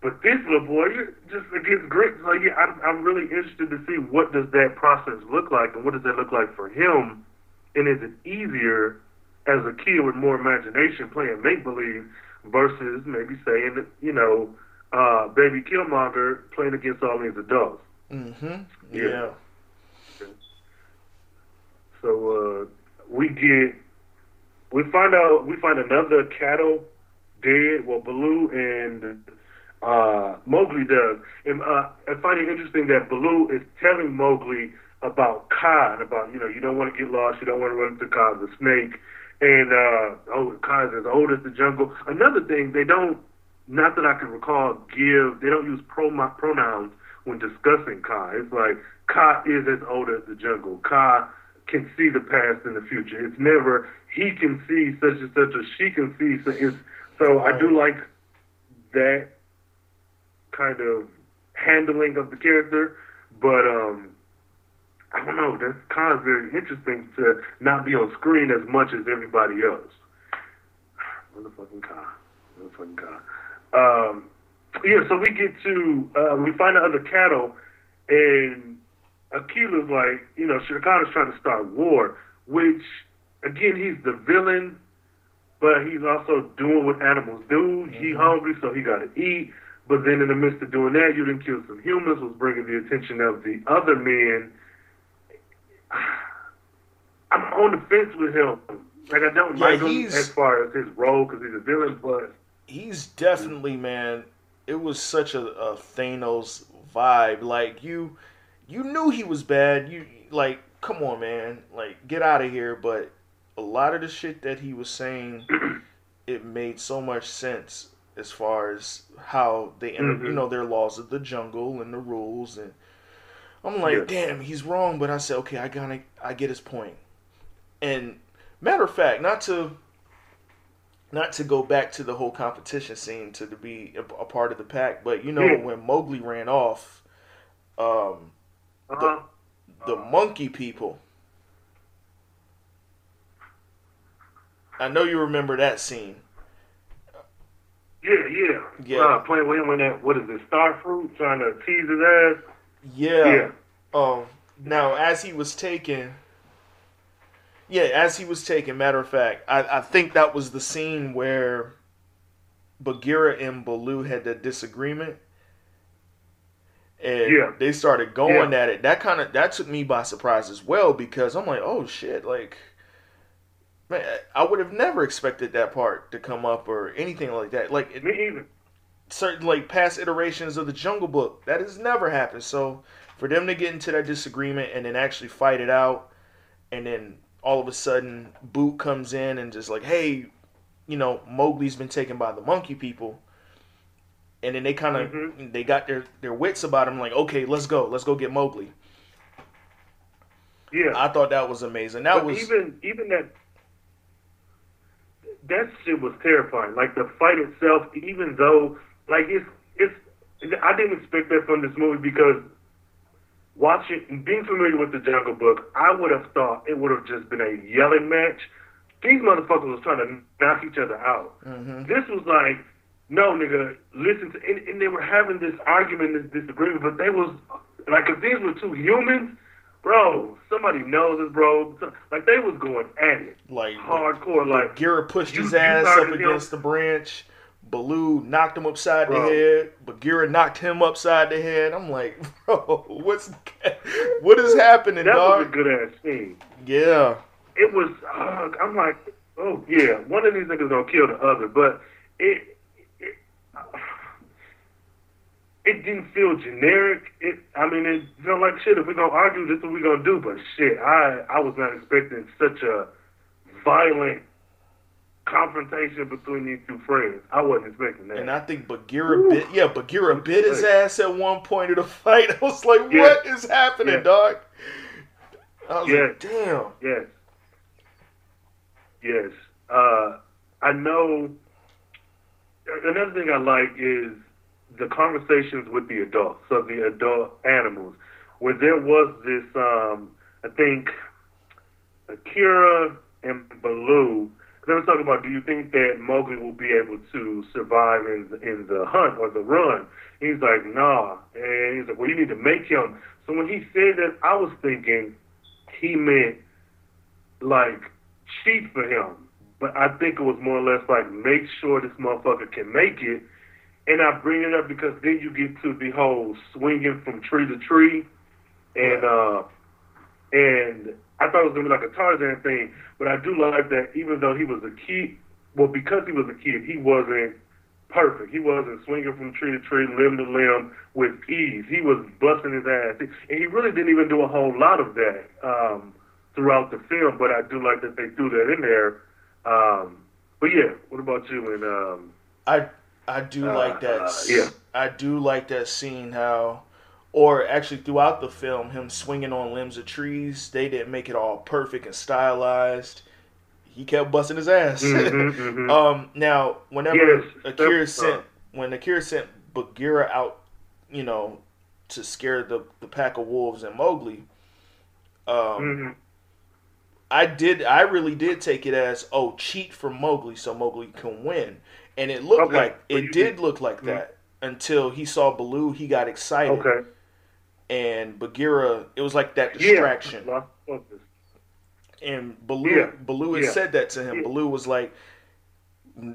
But this little boy just against grit. So yeah, I'm, I'm really interested to see what does that process look like, and what does that look like for him, and is it easier as a kid with more imagination playing make believe versus maybe saying you know uh, Baby Killmonger playing against all these adults. Mm-hmm. Yeah. Yeah. So uh, we get we find out we find another cattle dead. Well, Baloo and uh, Mowgli does, and uh, I find it interesting that Baloo is telling Mowgli about Kaa and about you know you don't want to get lost, you don't want to run into Kaa the snake, and uh, oh Kaa is as old as the jungle. Another thing they don't, not that I can recall, give they don't use pro- pronouns when discussing Kaa. It's like Kaa is as old as the jungle. Kaa can see the past and the future. It's never he can see such and such or she can see. So so I do like that kind of handling of the character, but um, I don't know. That's kind of very interesting to not be on screen as much as everybody else. Motherfucking Kaa, motherfucking Kaa. Um, yeah, so we get to uh, we find the other cattle, and Akela's like, you know, is trying to start war, which again he's the villain, but he's also doing what animals do. He hungry, so he got to eat. But then in the midst of doing that, you didn't kill some humans, was bringing the attention of the other men. I'm on the fence with him. Like I don't Yeah, like him as far as his role because he's a villain, but He's definitely man. It was such a, a Thanos vibe. Like you, you knew he was bad. You like, come on, man. Like, get out of here. But a lot of the shit that he was saying, it made so much sense as far as how they, enter, you Mhm. know, their laws of the jungle and the rules. And I'm like, Yeah. damn, he's wrong. But I said, okay, I gotta, I get his point. And matter of fact, not to not to go back to the whole competition scene to be a, a part of the pack, but you know Yeah. when Mowgli ran off, um, uh, the monkey people. I know you remember that scene. Yeah, yeah, Yeah. Uh, playing with him in that what is it, star fruit, trying to tease his ass. Yeah. Yeah. Um. Now, as he was taken, yeah, as he was taken. Matter of fact, I, I think that was the scene where Bagheera and Baloo had that disagreement, and Yeah. they started going Yeah. at it. That kind of that took me by surprise as well because I'm like, oh shit, like. Man, I would have never expected that part to come up or anything like that. Like it, Me either. certain like past iterations of the Jungle Book. That has never happened. So for them to get into that disagreement and then actually fight it out, and then all of a sudden Bhoot comes in and just like, hey, you know, Mowgli's been taken by the monkey people, and then they kind of Mhm. they got their their wits about him. Like, okay, let's go, let's go get Mowgli. Yeah. I thought that was amazing. That But was even even that that shit was terrifying. Like the fight itself, even though like it's it's I didn't expect that from this movie because watching being familiar with the Jungle Book, I would have thought it would have just been a yelling match. These motherfuckers was trying to knock each other out. Mhm. This was like, no, nigga, listen to, and, and they were having this argument, this disagreement, but they was like, if these were two humans, bro, somebody knows this, bro. Like they was going at it, like hardcore. Like Bagheera pushed You- his ass up him. against the branch. Baloo knocked him upside Bro. the head. Bagheera knocked him upside the head. I'm like, bro, what's what is happening, that was a good ass scene. Yeah, It was. Uh, I'm like, oh yeah, one of these niggas gonna kill the other, but it it didn't feel generic. It, I mean, it felt like shit. If we're gonna argue, this is what we're gonna do. But shit, I, I was not expecting such a violent confrontation between these two friends. I wasn't expecting that. and I think Bagheera bit. Yeah, Bagheera bit his ass at one point of the fight. I was like, Yeah. what is happening, Yeah. dog? I was Yeah. like, damn. Yes. Yes. Uh, I know. Another thing I like is the conversations with the adults, so the adult animals, where there was this. Um, I think Akela and Baloo they were talking about, do you think that Mowgli will be able to survive in in the hunt or the run? He's like, nah, and he's like, well, you need to make him. So when he said that, I was thinking he meant like cheat for him, but I think it was more or less like make sure this motherfucker can make it. And I bring it up because then you get to the whole swinging from tree to tree, and uh, and I thought it was gonna be like a Tarzan thing, but I do like that even though he was a kid, well because he was a kid, he wasn't perfect. He wasn't swinging from tree to tree, limb to limb with ease. He was busting his ass, and he really didn't even do a whole lot of that um, throughout the film. But I do like that they threw that in there. Um, but yeah, what about you? And um, I I do Uh, like that. uh, yeah. I do like that scene how, or actually throughout the film, him swinging on limbs of trees. They didn't make it all perfect and stylized. He kept busting his ass. mhm, mhm. um, now, whenever Yes, Akela that's- sent when Akela sent Bagheera out, you know, to scare the the pack of wolves and Mowgli. Um, Mhm. I did. I really did take it as oh, cheat for Mowgli so Mowgli can win, and it looked Okay. like it did did- look like Mhm. that until he saw Baloo. He got excited, okay, and Bagheera. It was like that distraction, focus. and Baloo. Yeah. Baloo had Yeah. said that to him. Yeah. Baloo was like,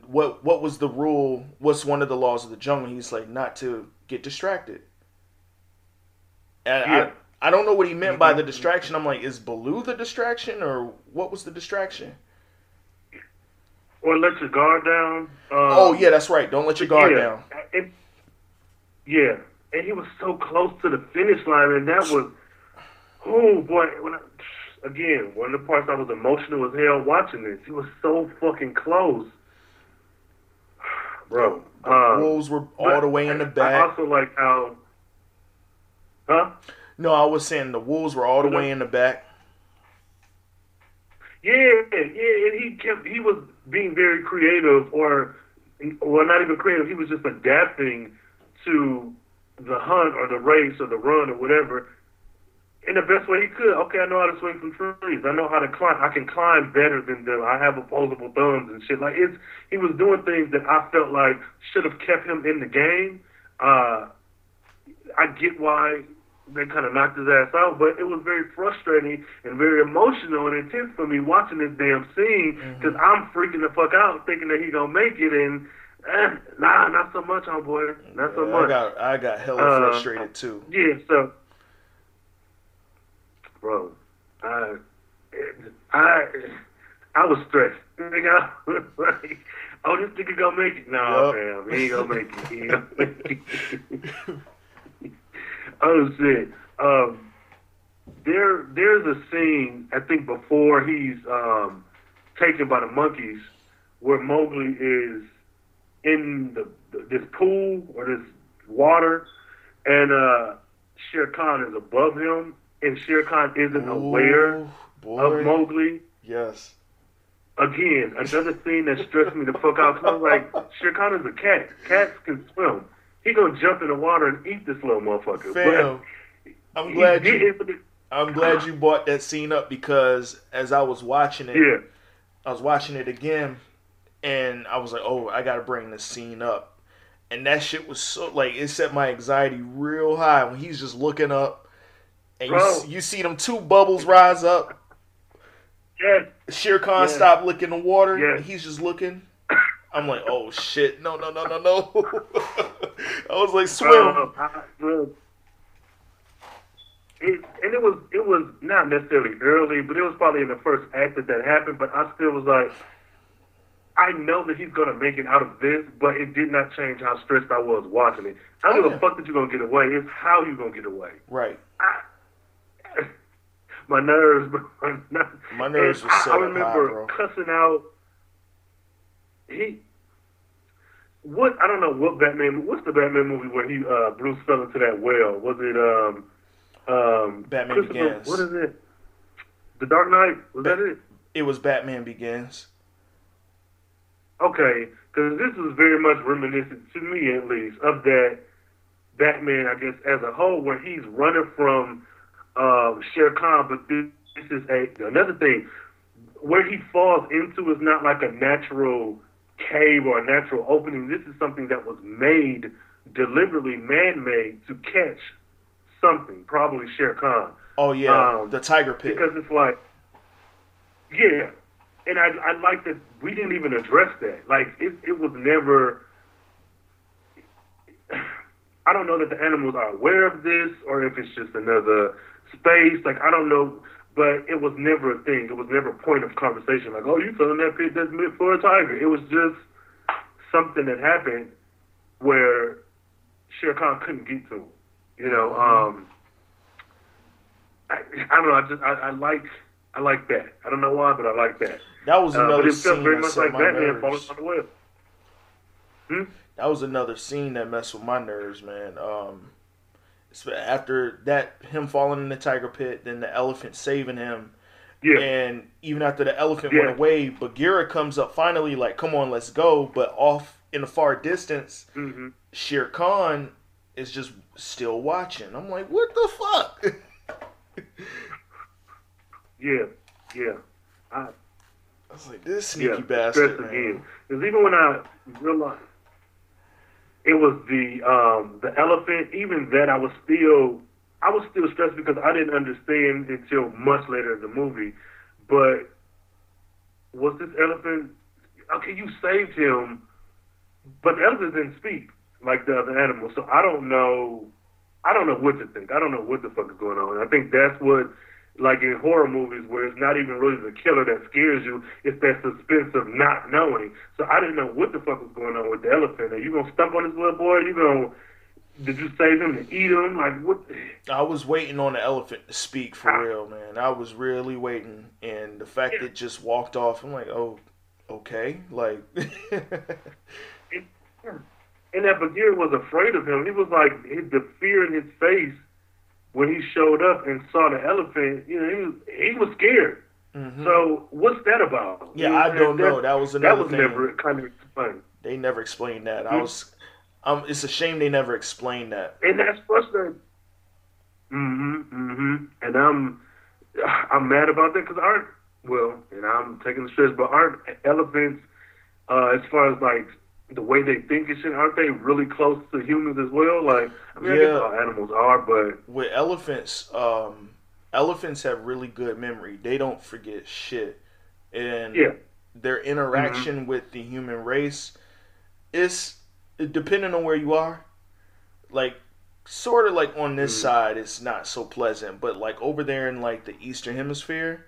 "What? What was the rule? What's one of the laws of the jungle?" He's like, "Not to get distracted." And Yeah. I, I don't know what he meant by the Mhm. distraction. I'm like, is Baloo the distraction, or what was the distraction? Or let your guard down. Um, oh yeah, that's right. Don't let your guard yeah, down. And, yeah, and he was so close to the finish line, and that was, oh boy. When I, again, one of the parts I was emotional as hell watching this. He was so fucking close, bro. The Um, wolves were all the way in the I back. also like how, huh? No, I was saying the wolves were all the way in the back. Yeah, yeah, and he kept he was being very creative, or well, not even creative. He was just adapting to the hunt or the race or the run or whatever in the best way he could. Okay, I know how to swing from trees. I know how to climb. I can climb better than them. I have opposable thumbs and shit. Like it's he was doing things that I felt like should have kept him in the game. Uh, I get why they kind of knocked his ass out, but it was very frustrating and very emotional and intense for me watching this damn scene because I'm freaking the fuck out thinking that he gonna make it and eh, nah, not so much, homeboy, not so Yeah, I got I got hella Uh, frustrated too. Yeah, so, bro, I, I, I was stressed. I was like, oh, this nigga gonna make it? No, fam, he ain't gonna make it. He ain't gonna make it. oh shit. Um, there, there's a scene I think before he's um taken by the monkeys, where Mowgli is in the this pool or this water, and uh, Shere Khan is above him, and Shere Khan isn't aware Ooh, boy. of Mowgli. Yes. Again, another scene that stressed me the fuck out. 'cause I was like, Shere Khan is a cat. Cats can swim. He gonna jump in the water and eat this little motherfucker. Fam, but I'm he glad you didn't, but it- I'm glad you brought that scene up because as I was watching it, Yeah, I was watching it again, and I was like, "Oh, I gotta bring this scene up," and that shit was so like it set my anxiety real high when he's just looking up, and you, Bro. you see them two bubbles rise up. yeah. Shere Khan Yeah. stopped licking the water, Yeah. and he's just looking. I'm like, "Oh shit, no, no, no, no, no!" I was like, "Swim." It, and it was it was not necessarily early, but it was probably in the first act that that happened. But I still was like, I know that he's gonna make it out of this, but it did not change how stressed I was watching it. I don't Oh, give yeah. a fuck that you're gonna get away. It's how you gonna get away. Right. I, my nerves, bro. My nerves, My nerves And was I, I remember high, cussing out. He, what I don't know what Batman. What's the Batman movie where he uh, Bruce fell into that well? Was it um um Batman Begins. What is it? The Dark Knight. Was that it? It was Batman Begins. Okay, because this is very much reminiscent to me, at least, of that Batman, I guess, as a whole, where he's running from um, Shere Khan. But this, this is a another thing. where he falls into is not like a natural cave or a natural opening. This is something that was made deliberately, man-made to catch something, probably Shere Khan. Oh yeah, Um, the tiger pit. Because it's like, yeah, and I I like that we didn't even address that. Like it it was never. I don't know that the animals are aware of this or if it's just another space. Like I don't know, but it was never a thing. It was never a point of conversation. Like, oh, you filling that pit that's meant for a tiger. It was just something that happened where Shere Khan couldn't get to him. You know, um, I, I don't know. I just I, I like I like that. I don't know why, but I like that. That was Uh, another but it felt scene very that much like Batman falling on the web. Hmm? That was another scene that messed with my nerves, man. Um, after that, him falling in the tiger pit, then the elephant saving him, Yeah. and even after the elephant Yeah. went away, Bagheera comes up finally, like, "Come on, let's go!" But off in the far distance, hmm Shere Khan is just still watching. I'm like, what the fuck? Yeah. Yeah. I, I was like, this sneaky yeah. bastard, man. again. Because even when I realized it was the um the elephant, even that I was still I was still stressed because I didn't understand until much later in the movie. But was this elephant okay, you saved him, but the elephant didn't speak like the other animals. So I don't know I don't know what to think. I don't know what the fuck is going on. I think that's what like in horror movies where it's not even really the killer that scares you, it's that suspense of not knowing. So I didn't know what the fuck was going on with the elephant. Are you gonna stump on this little boy? you gonna did you save him to eat him? Like what I was waiting on the elephant to speak for Ah. real, man. I was really waiting, and the fact Yeah. it just walked off, I'm like, oh, okay, like, and that Bagheera was afraid of him. He was like the fear in his face when he showed up and saw the elephant. You know, he was he was scared. mhm. So what's that about? yeah, You know, I don't that- know. That was That was thing. never kind of explained. They never explained that. I Mhm. was, um, it's a shame they never explained that. and that's frustrating. hmm hmm And I'm I'm mad about that because aren't well, and I'm taking the stretch, but aren't elephants uh, as far as like the way they think and shit, aren't they really close to humans as well? Like I mean, I Yeah. guess all animals are, but With elephants, um, elephants have really good memory. They don't forget shit, and yeah, their interaction with the human race is depending on where you are like sort of like on this Mhm. side it's not so pleasant but like over there in like the eastern hemisphere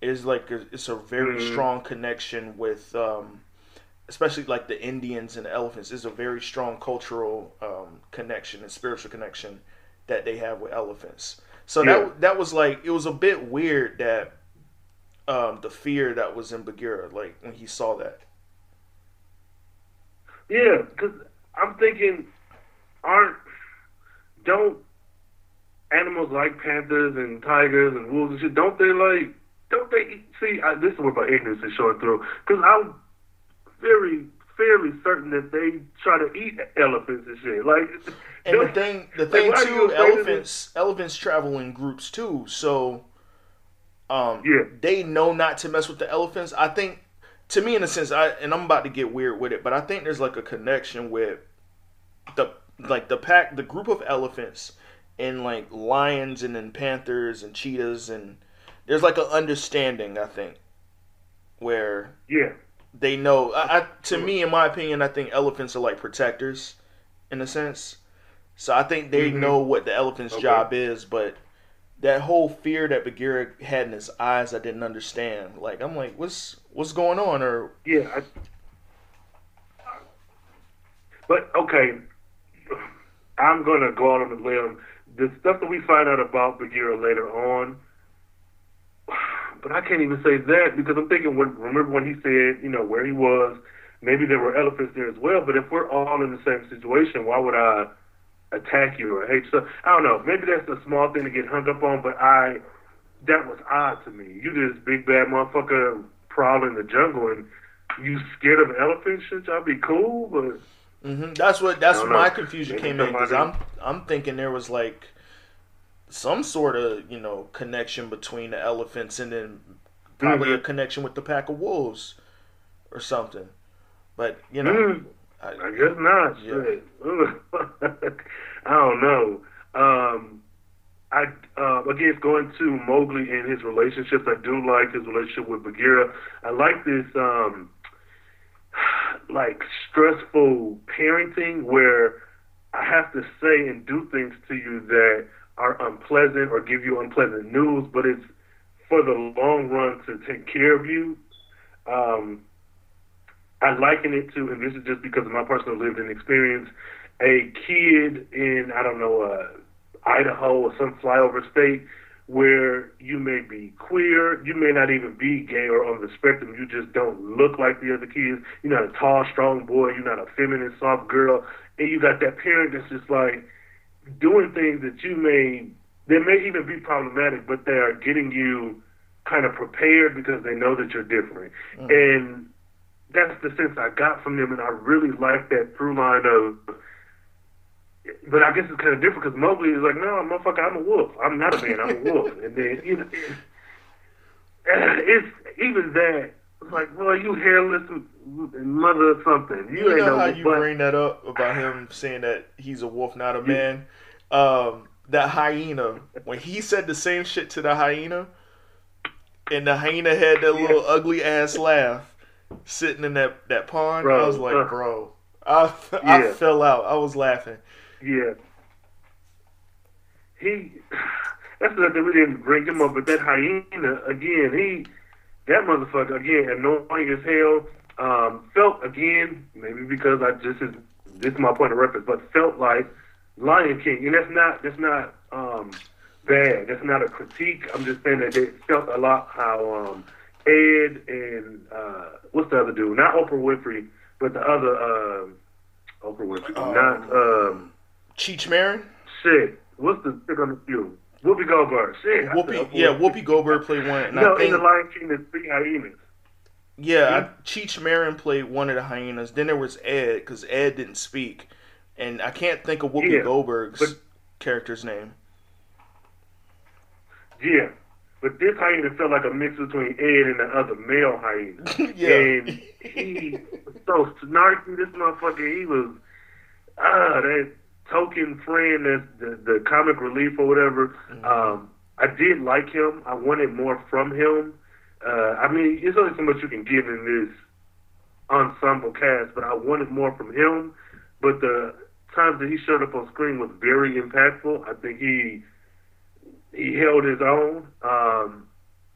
is like a, it's a very Mhm. strong connection with um especially like the indians and the elephants is a very strong cultural um connection and spiritual connection that they have with elephants so Yeah. that that was like it was a bit weird that um the fear that was in Bagheera like when he saw that yeah. Because I'm thinking, aren't don't animals like panthers and tigers and wolves and shit? Don't they like? Don't they see? I, this is where my ignorance is showing through. Because I'm very fairly certain that they try to eat elephants and shit. Like, And the thing, the thing you too, elephants, elephants travel in groups too. So, um, Yeah. they know not to mess with the elephants. I think, to me, in a sense, I and I'm about to get weird with it, but I think there's like a connection with the like the pack, the group of elephants, and like lions and then panthers and cheetahs, and there's like an understanding. I think where Yeah, they know. I, I to me, in my opinion, I think elephants are like protectors, in a sense. So I think they Mhm. know what the elephant's Okay. job is, but that whole fear that Bagheera had in his eyes, I didn't understand. Like I'm like, what's what's going on? Or yeah. I, but okay, I'm gonna go out on a limb. The stuff that we find out about Bagheera later on, but I can't even say that because I'm thinking when remember when he said you know where he was, maybe there were elephants there as well. But if we're all in the same situation, why would I attack you or hate you? So I don't know. Maybe that's a small thing to get hung up on, but I that was odd to me. You this big bad motherfucker prowling the jungle and you scared of elephants? Should y'all be cool? But hmm that's what that's where my confusion Maybe came in because I'm I'm thinking there was like some sort of you know connection between the elephants and then probably a Mhm. connection with the pack of wolves or something. But you know, Mm, I, I guess not. Yeah. I don't know. Um, I uh, again going to Mowgli and his relationships. I do like his relationship with Bagheera. I like this um, like stressful parenting where I have to say and do things to you that are unpleasant or give you unpleasant news, but it's for the long run to take care of you. Um, I liken it to, and this is just because of my personal lived in experience, a kid in, I don't know, uh, Idaho or some flyover state where you may be queer, you may not even be gay or on the spectrum, you just don't look like the other kids. You're not a tall, strong boy, you're not a feminine, soft girl, and you got that parent that's just like doing things that you may, they may even be problematic, but they are getting you kind of prepared because they know that you're different. Mm. And that's the sense I got from them, and I really like that through line of. But I guess it's kind of different because Mowgli is like, no, motherfucker, I'm a wolf. I'm not a man. I'm a wolf. And then you know, it, it's even that. It's like, well, you hairless mother or something. You, you ain't know no how you bring that up about him saying that he's a wolf, not a man. Um, that hyena when he said the same shit to the hyena, and the hyena had that little ugly ass laugh sitting in that that pond. I was like, uh, bro, I I fell out. I was laughing. Yeah. He. That's the thing we didn't bring him up, but that hyena again. He, that motherfucker again, annoying as hell. Um, felt again, maybe because I just is this is my point of reference, but felt like Lion King, and that's not that's not um, bad. That's not a critique. I'm just saying that it felt a lot how um, Ed and uh, what's the other dude? Not Oprah Winfrey, but the other um, Oprah Winfrey, Um, not um, Cheech Marin, shit. What's the chick on the field? Whoopi Goldberg. Shit. Whoopi, yeah, Whoopi Goldberg played one, and No, I think in the Lion King, there's three hyenas. Yeah, I, Cheech Marin played one of the hyenas. Then there was Ed, because Ed didn't speak, and I can't think of Whoopi Yeah, Goldberg's but- character's name. Yeah. But this hyena felt like a mix between Ed and the other male hyena. yeah, And he was so snarky, this motherfucker, he was, ah, that token friend, that's the, the comic relief or whatever. Um, I did like him. I wanted more from him. Uh, I mean, there's only so much you can give in this ensemble cast, but I wanted more from him. But the times that he showed up on screen was very impactful. I think he he held his own. Um,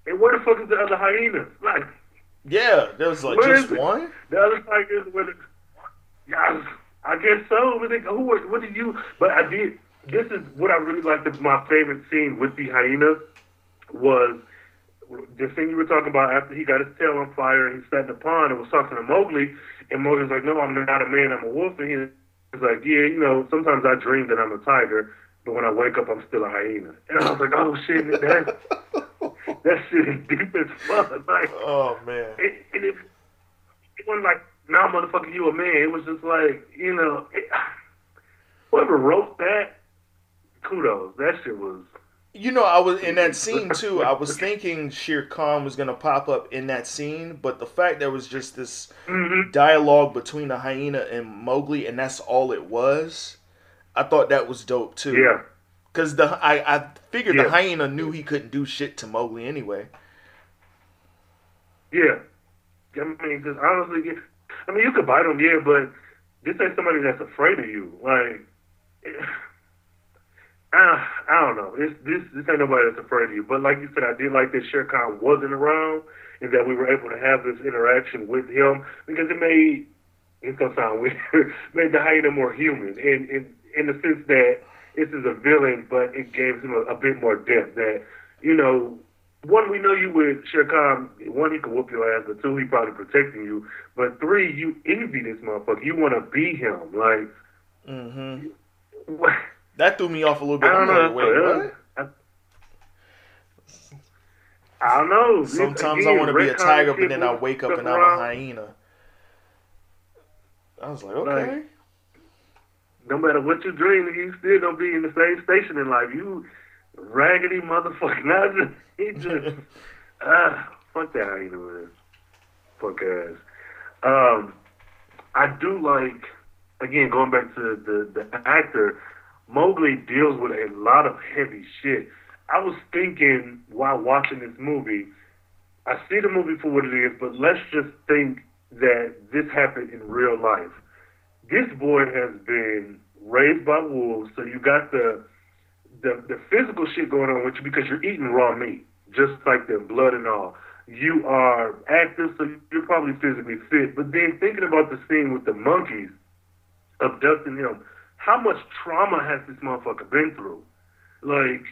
and where the fuck is the other hyenas? Like yeah. There was like just it? one. the other tigers were the yeah, I guess so. But they, who? What did you? But I did. This is what I really liked. My favorite scene with the hyena was the thing you were talking about after he got his tail on fire and he sat in the pond and was talking to Mowgli. And Mowgli's like, "No, I'm not a man. I'm a wolf." And he's like, "Yeah, you know, sometimes I dream that I'm a tiger, but when I wake up, I'm still a hyena." And I was like, "Oh shit, that that shit is deep as fuck." Like, Oh man. it, and it, it wasn't like, nah, motherfucker, you a man. It was just like, you know, it, whoever wrote that, kudos. That shit was. You know, I was in that scene too. I was thinking Shere Khan was gonna pop up in that scene, but the fact there was just this Mhm. dialogue between the hyena and Mowgli, and that's all it was. I thought that was dope too. Yeah. Cause the I, I figured the hyena knew he couldn't do shit to Mowgli anyway. Yeah. I mean, because honestly, I mean, you could bite him, yeah, but this ain't somebody that's afraid of you. Like, I, I don't know. This, this this ain't nobody that's afraid of you. But like you said, I did like that Shere Khan wasn't around and that we were able to have this interaction with him because it made it's gonna sound weird, made the hyena more human in in in the sense that this is a villain, but it gave him a, a bit more depth. That you know, one, we know you with Shere Khan. One, he can whoop your ass, but two, he probably protecting you. But three, you envy this motherfucker. You want to be him. Like, mm-hmm. what? That threw me off a little bit. I don't I'm know. like, wait, what? I, don't know. Sometimes I want to be a tiger, but then I wake up and I'm a hyena. I was like, okay. Like, No matter what you dream, you still gonna be in the same station in life. You raggedy motherfucker. Just, he just, uh, Fuck that hyena, man. Fuck ass. Um, I do like, again, going back to the, the actor, Mowgli deals with a lot of heavy shit. I was thinking while watching this movie, I see the movie for what it is, but let's just think that this happened in real life. This boy has been raised by wolves, so you got the the, the physical shit going on with you because you're eating raw meat, just like the blood and all. You are active, so you're probably physically fit. But then thinking about the scene with the monkeys abducting him, how much trauma has this motherfucker been through? Like,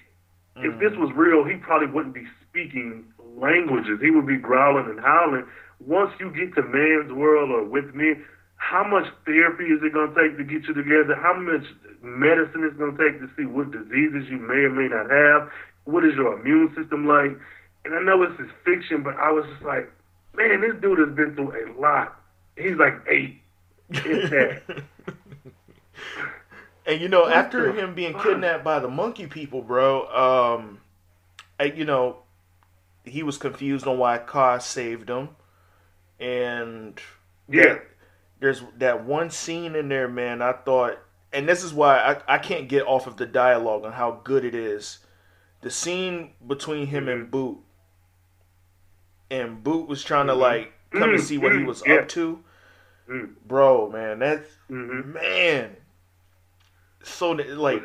mm. if this was real, he probably wouldn't be speaking languages. He would be growling and howling. Once you get to man's world or with me, how much therapy is it going to take to get you together? How much medicine is going to take to see what diseases you may or may not have? What is your immune system like? And I know this is fiction, but I was just like, man, this dude has been through a lot. He's like eight. and you know, after him being kidnapped by the monkey people, bro, um, I, you know, he was confused on why Kaa saved him, and yeah, there's that one scene in there, man. I thought, and this is why I, I can't get off of the dialogue on how good it is. The scene between him mm-hmm. and Bhoot, and Bhoot was trying to mm-hmm. like come mm-hmm. and see what he was yeah. up to. Mm. Bro, man, that's mm-hmm. man. So like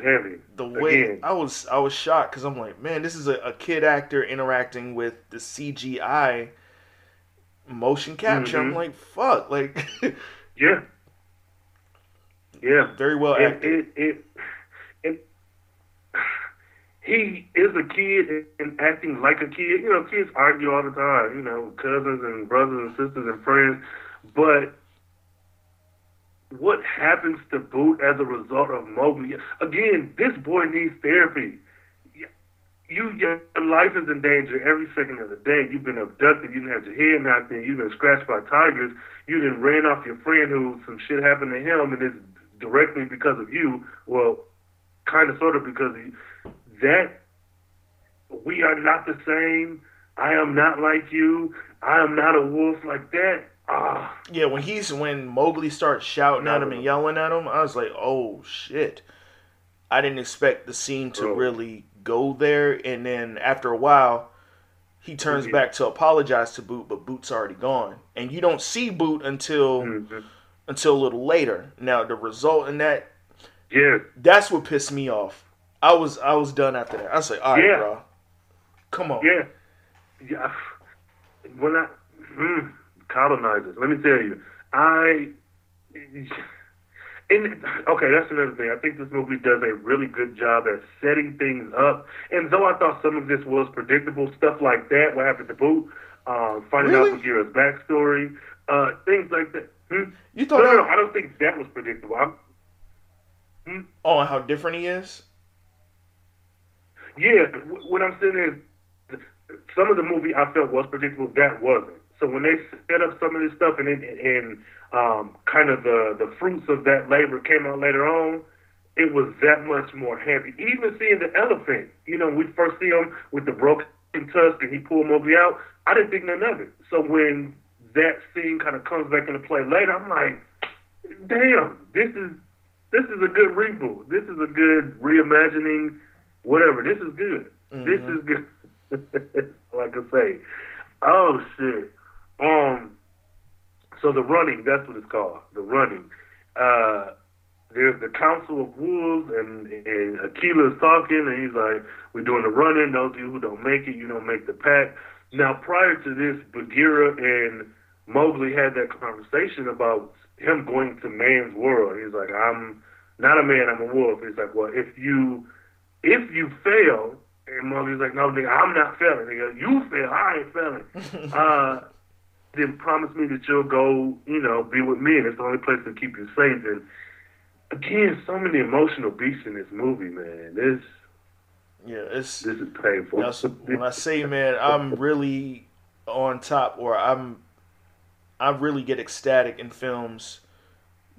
the way Again. I was, I was shocked because I'm like, man, this is a, a kid actor interacting with the CGI motion capture. I'm mm-hmm. like, fuck, like Yeah. Yeah. Very well acted. It, it, it, he is a kid and acting like a kid. You know, kids argue all the time, you know, cousins and brothers and sisters and friends. But what happens to Bhoot as a result of Mowgli? Again, this boy needs therapy you your life is in danger every second of the day. You've been abducted. You didn't have your head knocked in. You've been scratched by tigers. You didn't ran off your friend who some shit happened to him, and it's directly because of you. Well, kind of, sort of because of you. That we are not the same. I am not like you. I am not a wolf like that. Ah. Yeah, when he's when Mowgli starts shouting at him and yelling at him, I was like, oh shit. I didn't expect the scene to really go there, and then after a while, he turns mm-hmm. back to apologize to Bhoot, but Bhoot's already gone, and you don't see Bhoot until mm-hmm. until a little later. Now the result in that, yeah, that's what pissed me off. I was I was done after that. I was like, all right, yeah. bro, come on, yeah, yeah. When I mm, colonizers, let me tell you, I and okay, that's another thing. I think this movie does a really good job at setting things up. And though I thought some of this was predictable, stuff like that, what happened to Bhoot, uh, finding really? out Bagheera's backstory, uh, things like that. Hmm? You thought? No, no, no, I don't think that was predictable. I'm, hmm? Oh, and how different he is. Yeah, what I'm saying is, some of the movie I felt was predictable. That wasn't. So when they set up some of this stuff and and um, kind of the the fruits of that labor came out later on, it was that much more heavy. Even seeing the elephant, you know, we first see him with the broken tusk and he pulled Mowgli out. I didn't think none of it. So when that scene kind of comes back into play later, I'm like, damn, this is this is a good reboot. This is a good reimagining. Whatever. This is good. Mm-hmm. This is good. like I say. Oh shit. Um, so the running, that's what it's called, the running. Uh, there's the Council of Wolves, and, and Akela's talking, and he's like, we're doing the running. Those of you who don't make it, you don't make the pack. Now, prior to this, Bagheera and Mowgli had that conversation about him going to man's world. He's like, I'm not a man, I'm a wolf. He's like, well, if you if you fail, and Mowgli's like, no, nigga, I'm not failing. Nigga, you fail, I ain't failing. uh, then promise me that you'll go, you know, be with me, and it's the only place to keep you safe. And again, so many emotional beats in this movie, man. This, yeah, it's this is painful. when I say, man, I'm really on top, or I'm, I really get ecstatic in films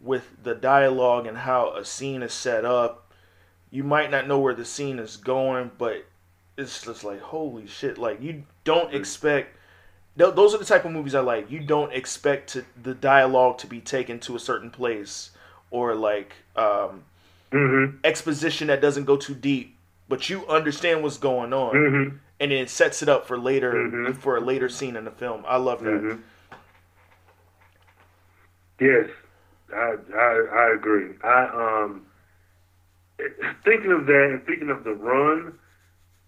with the dialogue and how a scene is set up. You might not know where the scene is going, but it's just like holy shit! Like you don't mm-hmm. expect th- those are the type of movies I like. You don't expect to, the dialogue to be taken to a certain place or like um, Mm-hmm. exposition that doesn't go too deep, but you understand what's going on, Mm-hmm. and it sets it up for later Mhm. for a later scene in the film. I love that. Mhm. Yes, I, I I agree. I um thinking of that and thinking of the run,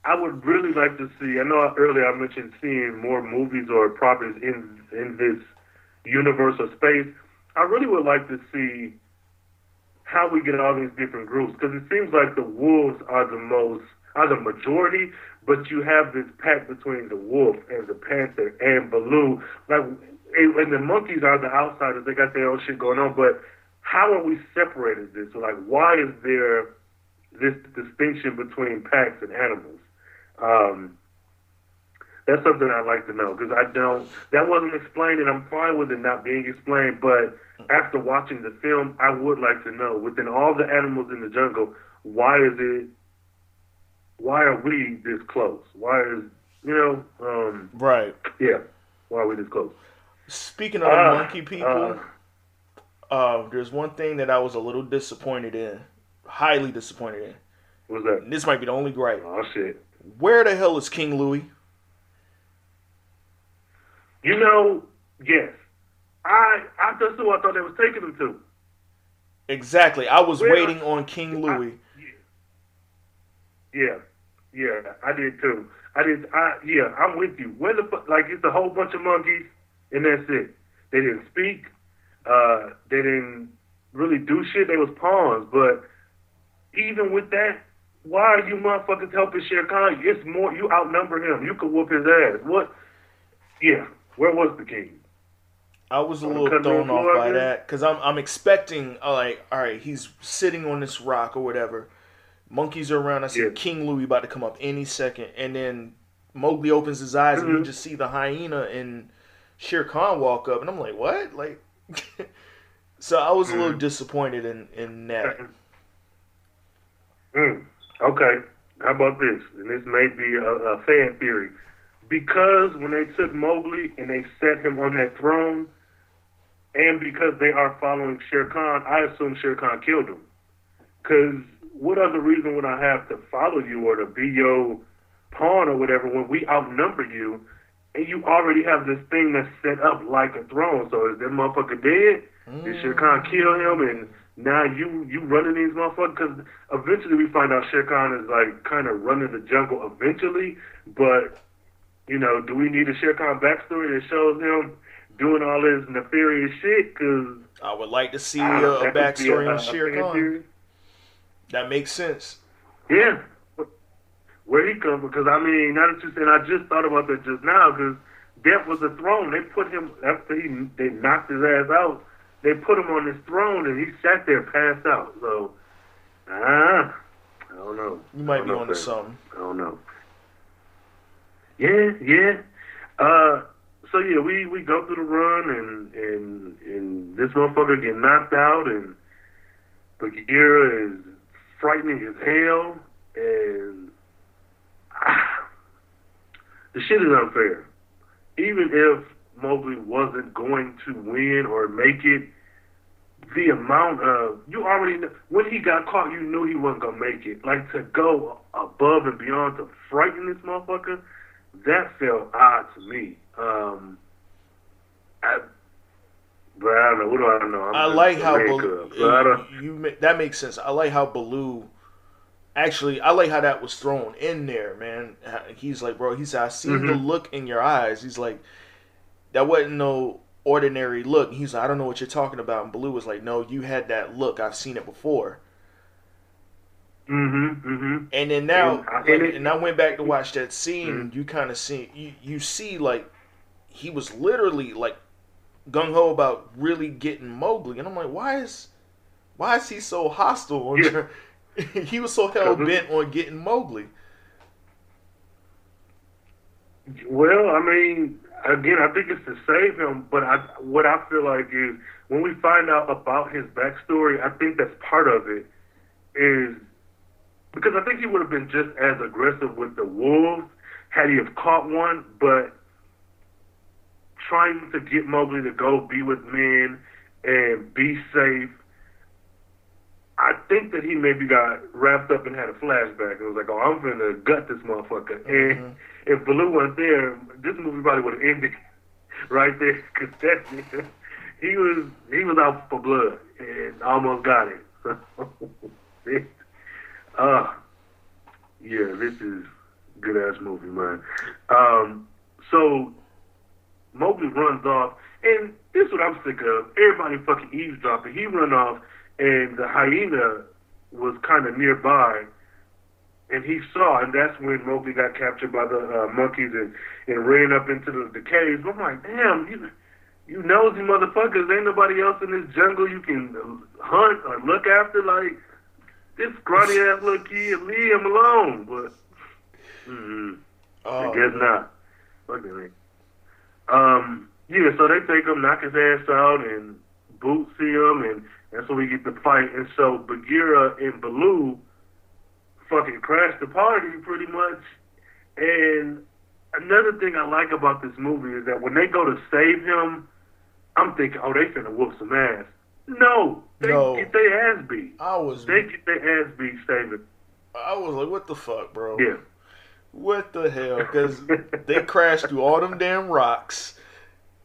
I would really like to see. I know earlier I mentioned seeing more movies or properties in in this universe or space. I really would like to see how we get all these different groups because it seems like the wolves are the most are the majority, but you have this pact between the wolf and the panther and Baloo. Like, and the monkeys are the outsiders; they got their own shit going on. But how are we separated this? Like, why is there this distinction between packs and animals? Um, that's something I'd like to know because I don't. That wasn't explained, and I'm fine with it not being explained. But after watching the film, I would like to know within all the animals in the jungle, why is it? Why are we this close? Why is you know? Um, Right. yeah, why are we this close? Speaking of Uh, monkey people, uh, there's one thing that I was a little disappointed in, highly disappointed in. What's that? And this might be the only gripe. Oh shit! Where the hell is King Louis? You know, yes. I I that's who I thought they was taking him to. Exactly. I was Where- waiting on King Louis. Yeah, yeah, I did too. I did. I yeah, I'm with you. Where the like it's a whole bunch of monkeys and that's it. They didn't speak. Uh, they didn't really do shit. They was pawns. But even with that, why are you motherfuckers helping Shere Khan? It's more. You outnumber him. You could whoop his ass. What? Yeah. Where was the king? I was a On little thrown off by that because I'm I'm expecting like all right he's sitting on this rock or whatever, monkeys are around. I see Yeah. King Louis about to come up any second, and then Mowgli opens his eyes and Mhm. you just see the hyena and Shere Khan walk up, and I'm like what like. so I was a little Mhm. disappointed in in that. Mm, okay. How about this? And this may be a, a fan theory. Because when they took Mowgli and they set him on that throne, and because they are following Shere Khan, I assume Shere Khan killed him. Because what other reason would I have to follow you or to be your pawn or whatever when we outnumber you and you already have this thing that's set up like a throne? So is that motherfucker dead? Did Shere Khan kill him and now you you running these motherfuckers? Because eventually we find out Shere Khan is like kind of running the jungle eventually, but you know, do we need a Shere Khan backstory that shows him doing all this nefarious shit? Because I would like to see a, a backstory on Shere Khan. That makes sense. Yeah. Where he come from? Because I mean, now that you said, I just thought about that just now. Because Death was a throne. They put him after he they knocked his ass out. They put him on this throne, and he sat there, passed out. So, ah, I don't know. You might be onto something. I don't know. Yeah, yeah. Uh, so yeah, we we go through the run, and and and this motherfucker get knocked out, and Bagheera is frightening as hell, and ah, the shit is unfair. Even if Mowgli wasn't going to win or make it, the amount of you already know, when he got caught, you knew he wasn't gonna make it. Like to go above and beyond to frighten this motherfucker, that felt odd to me. Um, I, but I don't know. What do I know? I'm I like how man Baloo, cub, I don't- you, you that makes sense. I like how Baloo. Actually, I like how that was thrown in there, man. He's like, bro. He said, "I see the Mhm. look in your eyes." He's like, "That wasn't no ordinary look." He's like, "I don't know what you're talking about." And Baloo was like, "No, you had that look. I've seen it before." Mhm, mhm. And then now, And I- like, and it- and I went back to watch that scene. Mhm. and You kind of see, you, you see, like he was literally like gung ho about really getting Mowgli, and I'm like, why is, why is he so hostile? on Yeah. he was so hell bent on getting Mowgli. Well, I mean, again, I think it's to save him. But I, what I feel like is when we find out about his backstory, I think that's part of it. Is because I think he would have been just as aggressive with the wolves had he have caught one. But trying to get Mowgli to go be with men and be safe. I think that he maybe got wrapped up and had a flashback. It was like, oh, I'm gonna gut this motherfucker. And if Baloo wasn't there, this movie probably would have ended right there because that nigga, he was he was out for blood and almost got it. So, uh, yeah, this is good ass movie, man. Um, so Mowgli runs off, and this is what I'm sick of. Everybody fucking eavesdropping. He run off, and the hyena was kind of nearby, and he saw, and that's when Mowgli got captured by the uh, monkeys and, and ran up into the, the caves. I'm like, damn, you, you nosy motherfuckers. Ain't nobody else in this jungle you can hunt or look after. Like, this scrawny ass little kid, leave him alone. But, mm Oh, I guess not. Fuck nigga. Um, yeah, so they take him, knock his ass out, and Bhoot see him, and that's when we get the fight. And so Bagheera and Baloo fucking crash the party pretty much. And another thing I like about this movie is that when they go to save him, I'm thinking, oh, they finna whoop some ass. No, they No. get their ass beat. I was They get their ass beat saving. I was like, what the fuck, bro? Yeah. What the hell? Because they crashed through all them damn rocks.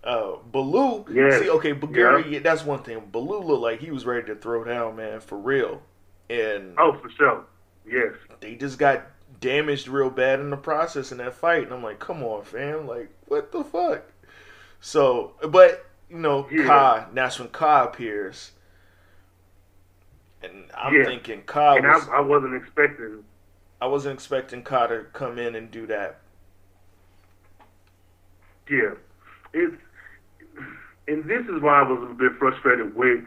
Uh, Baloo, Yes. see, okay, Yeah. yeah, that's one thing. Baloo looked like he was ready to throw down, man, for real. And Oh, for sure. Yes. they just got damaged real bad in the process in that fight. And I'm like, come on, fam. Like, what the fuck? So, but, you know, Yeah. Kaa, that's when Kaa appears. And I'm Yeah. thinking Kaa And was. I, I wasn't expecting. I wasn't expecting Kaa to come in and do that. Yeah. It's. And this is why I was a bit frustrated with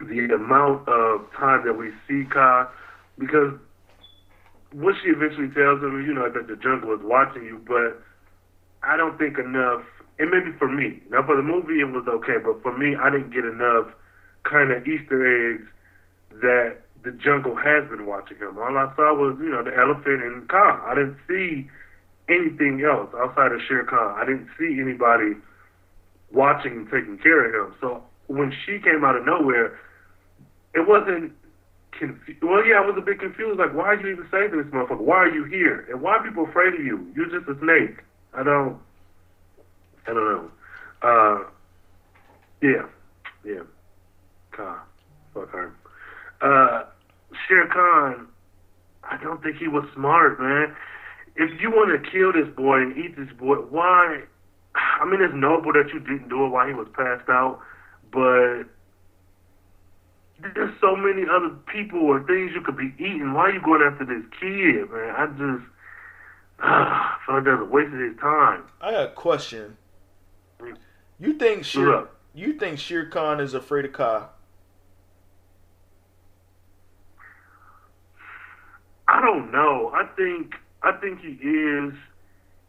the amount of time that we see Kaa, because what she eventually tells him you know, that the jungle is watching you, but I don't think enough, and maybe for me, now for the movie it was okay, but for me, I didn't get enough kind of Easter eggs that the jungle has been watching him. All I saw was, you know, the elephant and Kaa. I didn't see anything else outside of Shere Khan. I didn't see anybody watching and taking care of him. So when she came out of nowhere, it wasn't confused. Well, yeah, I was a bit confused. Like, why are you even saving this motherfucker? Why are you here? And why are people afraid of you? You're just a snake. I don't. I don't know. Uh, yeah, yeah. Khan, fuck her. Uh, Shere Khan, I don't think he was smart, man. If you want to kill this boy and eat this boy, why? I mean, it's noble that you didn't do it while he was passed out, but there's so many other people or things you could be eating. Why are you going after this kid, man? I just uh, feel like that's a waste of his time. I got a question. You think Shere, you think Shere Khan is afraid of Kaa? I don't know. I think I think he is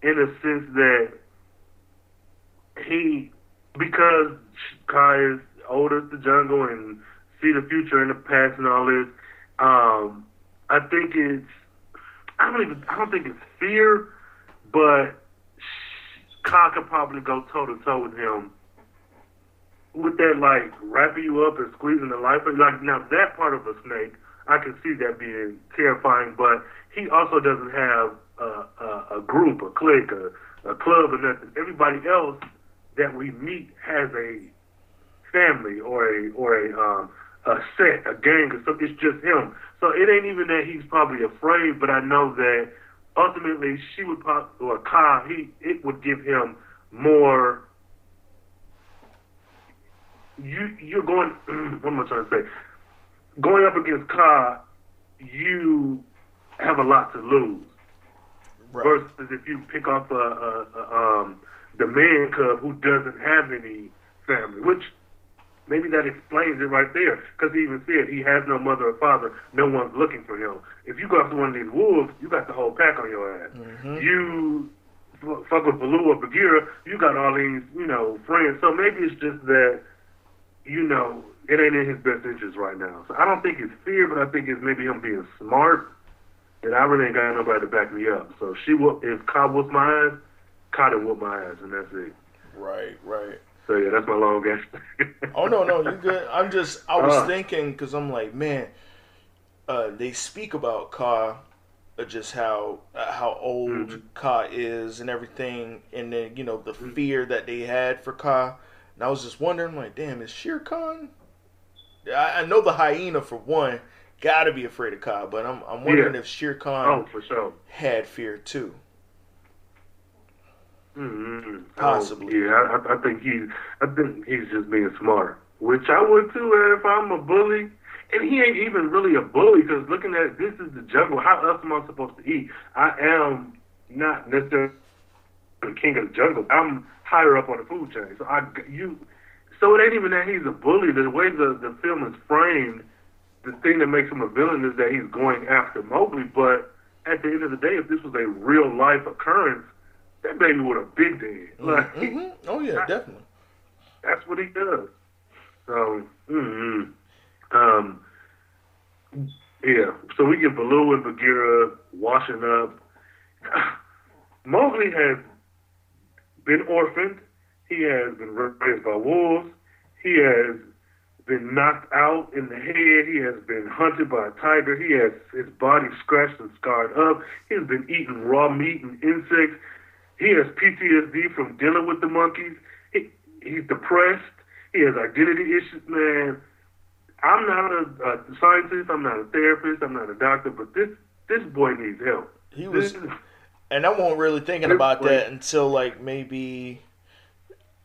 in a sense that he because Kaa is older the jungle and see the future and the past and all this. Um, I think it's I don't even I don't think it's fear, but Kaa could probably go toe to toe with him with that like wrapping you up and squeezing the life out. Like now that part of a snake, I can see that being terrifying. But he also doesn't have a, a, a group, a clique, a, a club, or nothing. Everybody else that we meet has a family or a or a um a set, a gang, or something. It's just him. So it ain't even that he's probably afraid, but I know that ultimately she would probably or Kaa he it would give him more you you're going what am I trying to say? Going up against Kaa, you have a lot to lose. Versus if you pick off a, a, a um the man cub who doesn't have any family, which maybe that explains it right there. Because he even said he has no mother or father, no one's looking for him. If you go after one of these wolves, you got the whole pack on your ass. Mm-hmm. You fuck with Baloo or Bagheera, you got all these, you know, friends. So maybe it's just that you know, it ain't in his best interest right now. So I don't think it's fear, but I think it's maybe him being smart. And I really ain't got nobody to back me up. So she will if Cobb was my done whooped my ass, and that's it. Right, right. So yeah, that's my long answer. oh no, no, you good. I'm just I was Uh. thinking because I'm like, man, uh, they speak about Kaa, uh, just how uh, how old Mhm. Kaa is and everything, and then you know the Mhm. fear that they had for Kaa. And I was just wondering, like, damn, is Shere Khan? I, I know the hyena for one, gotta be afraid of Kaa, but I'm I'm wondering Yeah. if Shere oh, Khan for sure. had fear too. Mm-hmm. Possibly. yeah, I, I think he's. I think he's just being smart, which I would too if I'm a bully. And he ain't even really a bully because looking at this is the jungle. How else am I supposed to eat? I am not necessarily the king of the jungle. I'm higher up on the food chain. So I you. So it ain't even that he's a bully. The way the the film is framed, the thing that makes him a villain is that he's going after Mowgli. But at the end of the day, if this was a real life occurrence, that baby would have been dead. Like hmm Oh yeah, definitely. that's what he does. So, mm um, yeah. So we get Baloo and Bagheera washing up. Mowgli has been orphaned. He has been raised by wolves. He has been knocked out in the head. He has been hunted by a tiger. He has his body scratched and scarred up. He has been eating raw meat and insects. He has PTSD from dealing with the monkeys. He, he's depressed. He has identity issues, man. I'm not a, a scientist. I'm not a therapist. I'm not a doctor. But this this boy needs help. He was This And I wasn't really thinking about point. that until like maybe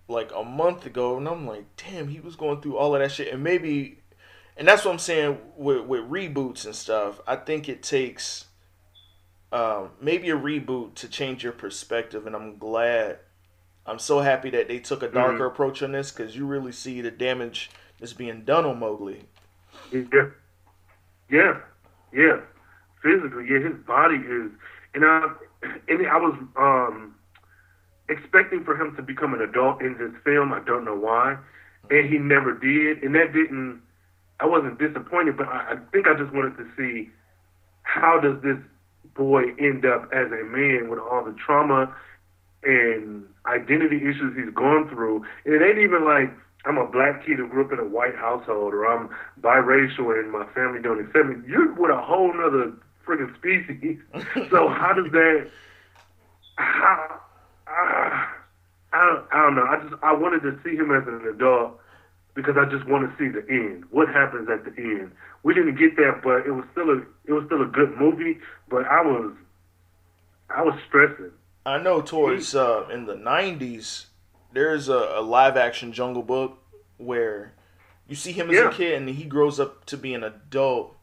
like a month ago, and I'm like, damn, he was going through all of that shit, and maybe, and that's what I'm saying with with reboots and stuff. I think it takes um, maybe a reboot to change your perspective, and I'm glad. I'm so happy that they took a darker approach on this because you really see the damage that's being done on Mowgli. Yeah, yeah, yeah. Physically, yeah, his body is, and I, and I was um expecting for him to become an adult in this film. I don't know why, and he never did, and that didn't. I wasn't disappointed, but I, I think I just wanted to see how does this boy end up as a man with all the trauma and identity issues he's gone through. And it ain't even like I'm a black kid who grew up in a white household or I'm biracial and my family don't accept me. You're with a whole nother freaking species. so how does that how uh, I don't, I don't know. I just I wanted to see him as an adult because I just want to see the end. What happens at the end? We didn't get that, but it was still a it was still a good movie. But I was I was stressing. I know towards uh, in the '90s, there's a, a live action Jungle Book where you see him as Yeah. a kid and he grows up to be an adult.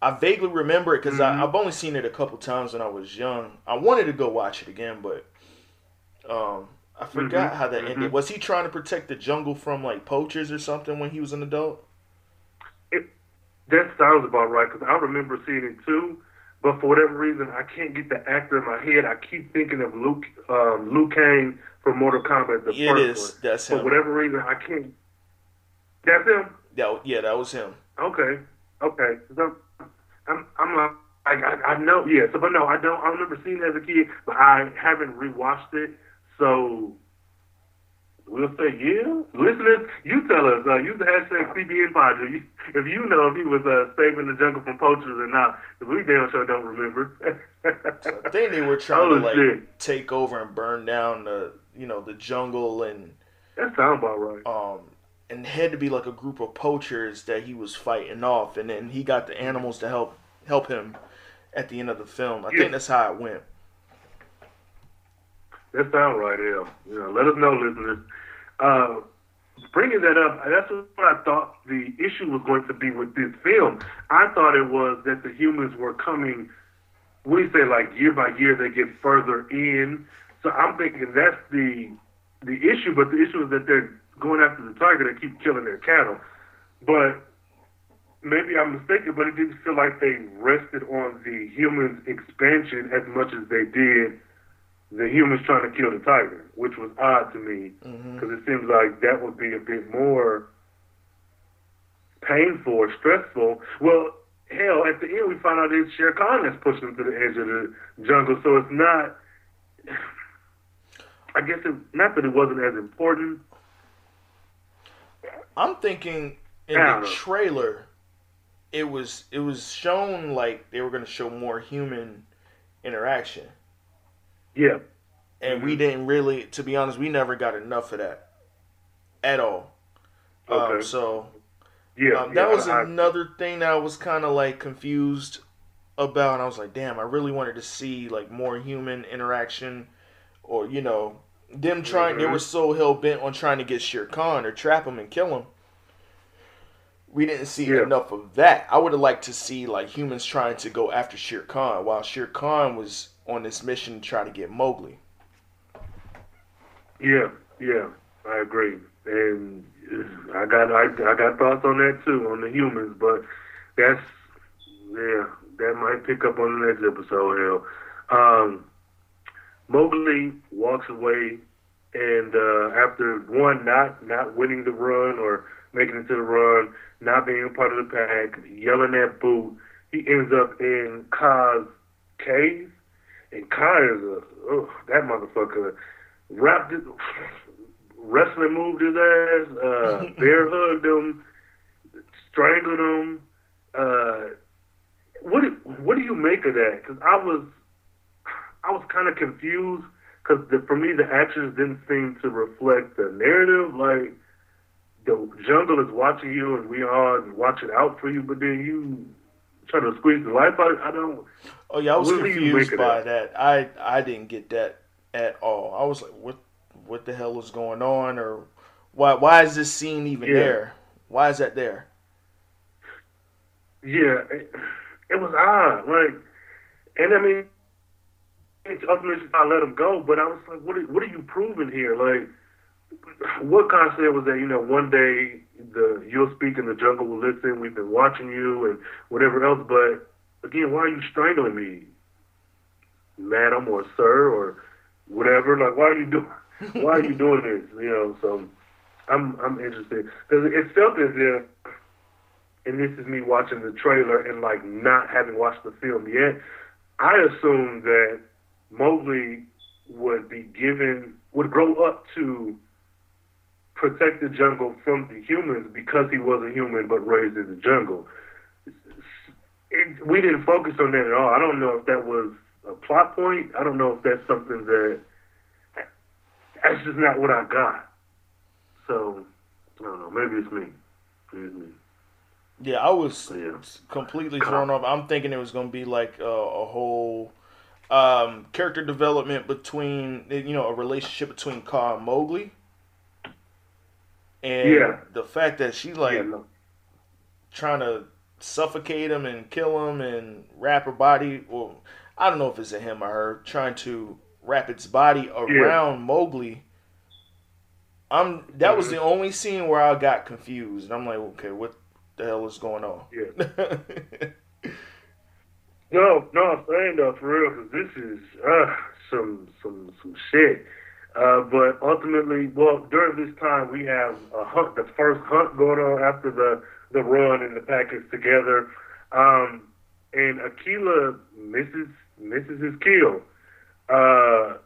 I vaguely remember it because Mhm. I've only seen it a couple times when I was young. I wanted to go watch it again, but um, I forgot Mhm, how that ended. Was he trying to protect the jungle from like poachers or something when he was an adult? That sounds about right because I remember seeing it too. But for whatever reason, I can't get the actor in my head. I keep thinking of Luke um, Liu Kang from Mortal Kombat, the It first is. one. That's him. For whatever reason, I can't. That's him. That, yeah, that was him. Okay, okay. I'm, I'm, I'm like, I, I, I know, yeah. So, but no, I don't. I remember seeing it as a kid, but I haven't rewatched it. So, we'll say, yeah. Listeners, you tell us. Uh, use the hashtag CBN Pod if you, if you know if he was uh, saving the jungle from poachers or not. 'Cause we damn sure don't remember. I think they were trying Oh, to like shit. take over and burn down the you know the jungle and that sounds about right. um and had to be like a group of poachers that he was fighting off and then he got the animals to help help him at the end of the film. I Yeah. think that's how it went. That sounds right, yeah. You know, let us know, listeners. Uh, bringing that up, that's what I thought the issue was going to be with this film. I thought it was that the humans were coming. We say like year by year they get further in. So I'm thinking that's the the issue. But the issue is that they're going after the tiger. They keep killing their cattle. But maybe I'm mistaken, but it didn't feel like they rested on the humans' expansion as much as they did the humans trying to kill the tiger, which was odd to me mm-hmm. because it seems like that would be a bit more painful or stressful. Well, hell, at the end we find out it's Shere Khan that's pushing them to the edge of the jungle, so it's not. I guess it, not that it wasn't as important. I'm thinking in the know. trailer, it was it was shown like they were going to show more human interaction, Yeah, and we Mhm. didn't really, to be honest, we never got enough of that at all. Um, Okay. so yeah. um, that yeah, was I- another thing that I was kind of like confused about. And I was like, damn, I really wanted to see like more human interaction, or you know, them trying. They Mhm. were so hell bent on trying to get Shere Khan or trap him and kill him. We didn't see Yeah. enough of that. I would have liked to see like humans trying to go after Shere Khan while Shere Khan was on this mission to try to get Mowgli. Yeah, yeah, I agree, and I got I, I got thoughts on that too on the humans, but that's yeah, that might pick up on the next episode. Hell, um, Mowgli walks away, and uh, after one not not winning the run or making it to the run, not being a part of the pack, yelling at Bhoot, he ends up in Kaa's cave, and a ugh, that motherfucker wrapped it, wrestling moved his ass, uh, bear hugged him, strangled him. Uh, what do, what do you make of that? Because I was I was kind of confused because for me the actions didn't seem to reflect the narrative. Like the jungle is watching you and we are watching out for you, but then you trying to squeeze the life out. I don't. Oh yeah, I was confused by that. I I didn't get that at all. I was like, what what the hell is going on, or why why is this scene even Yeah. there? Why is that there? Yeah, it, it was odd. Like, and I mean, it's ultimately I let him go, but I was like, what are, what are you proving here? Like, what concept was that? You know, one day the you'll speak and the jungle will listen. We've been watching you and whatever else, but again, why are you strangling me, madam or sir or whatever? Like, why are you doing? Why are you doing this? You know, so I'm I'm interested because it felt as if and this is me watching the trailer and like not having watched the film yet, I assumed that Mowgli would be given would grow up to protect the jungle from the humans because he was a human but raised in the jungle. It, we didn't focus on that at all. I don't know if that was a plot point. I don't know if that's something that that's just not what I got. So I don't know. Maybe it's me. Maybe it's me. Yeah, I was Yeah. completely thrown off. I'm thinking it was going to be like a, a whole um, character development between you know a relationship between Kaa and Mowgli, and Yeah. the fact that she like yeah, no. trying to suffocate him and kill him and wrap her body. Well, I don't know if it's a him or her trying to wrap its body around Mowgli. I'm that was Mhm. the only scene where I got confused. And I'm like, okay, what the hell is going on? Yeah. No, no, I'm saying though for real, because this is uh, some some some shit. Uh, but ultimately, well, during this time we have a hunt, the first hunt going on after the the run and the package together, um, and Akela misses misses his kill, uh,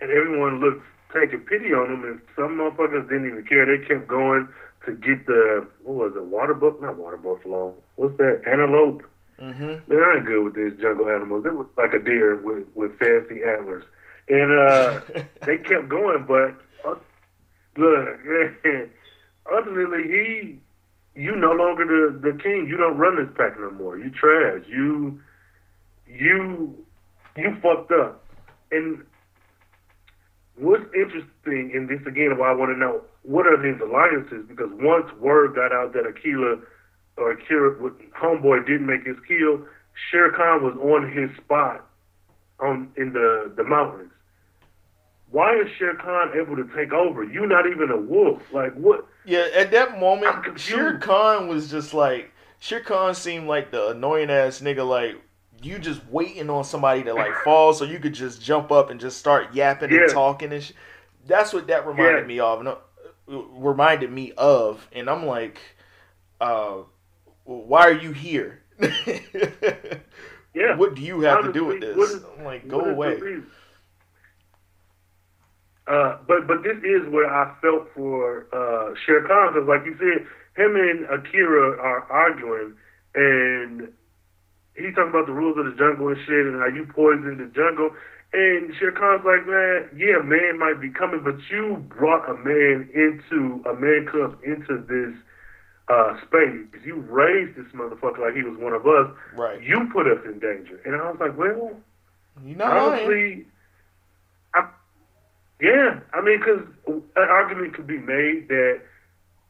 and everyone looks taking pity on him, and some motherfuckers didn't even care. They kept going to get the what was it, water buck? Not water buffalo. What's that? Antelope. mm-hmm. Man, I ain't good with these jungle animals. It was like a deer with, with fancy antlers. And uh, they kept going, but uh, look, ultimately, he, you no longer the, the king. You don't run this pack no more. You trash. You, you, you fucked up. And what's interesting in this again, why I want to know what are these alliances? Because once word got out that Akela or Akela, homeboy didn't make his kill, Shere Khan was on his spot on in the the mountains. Why is Shere Khan able to take over? You not even a wolf. Like what? Yeah, at that moment. Shere Khan was just like Shere Khan seemed like the annoying ass nigga. Like you just waiting on somebody to like fall so you could just jump up and just start yapping and talking and sh- that's what that reminded Yeah. me of. No, reminded me of, and I'm like, uh, why are you here? Yeah. What do you have to do with this? is- I'm like, go away. Uh, but but this is where I felt for uh, Shere Khan because, like you said, him and Akela are arguing, and he's talking about the rules of the jungle and shit, and how you poison the jungle. And Shere Khan's like, man, yeah, man might be coming, but you brought a man into a man cub into this uh, space. You raised this motherfucker like he was one of us. Right. You put us in danger. And I was like, well, You lying. honestly, I, yeah, I mean, because an argument could be made that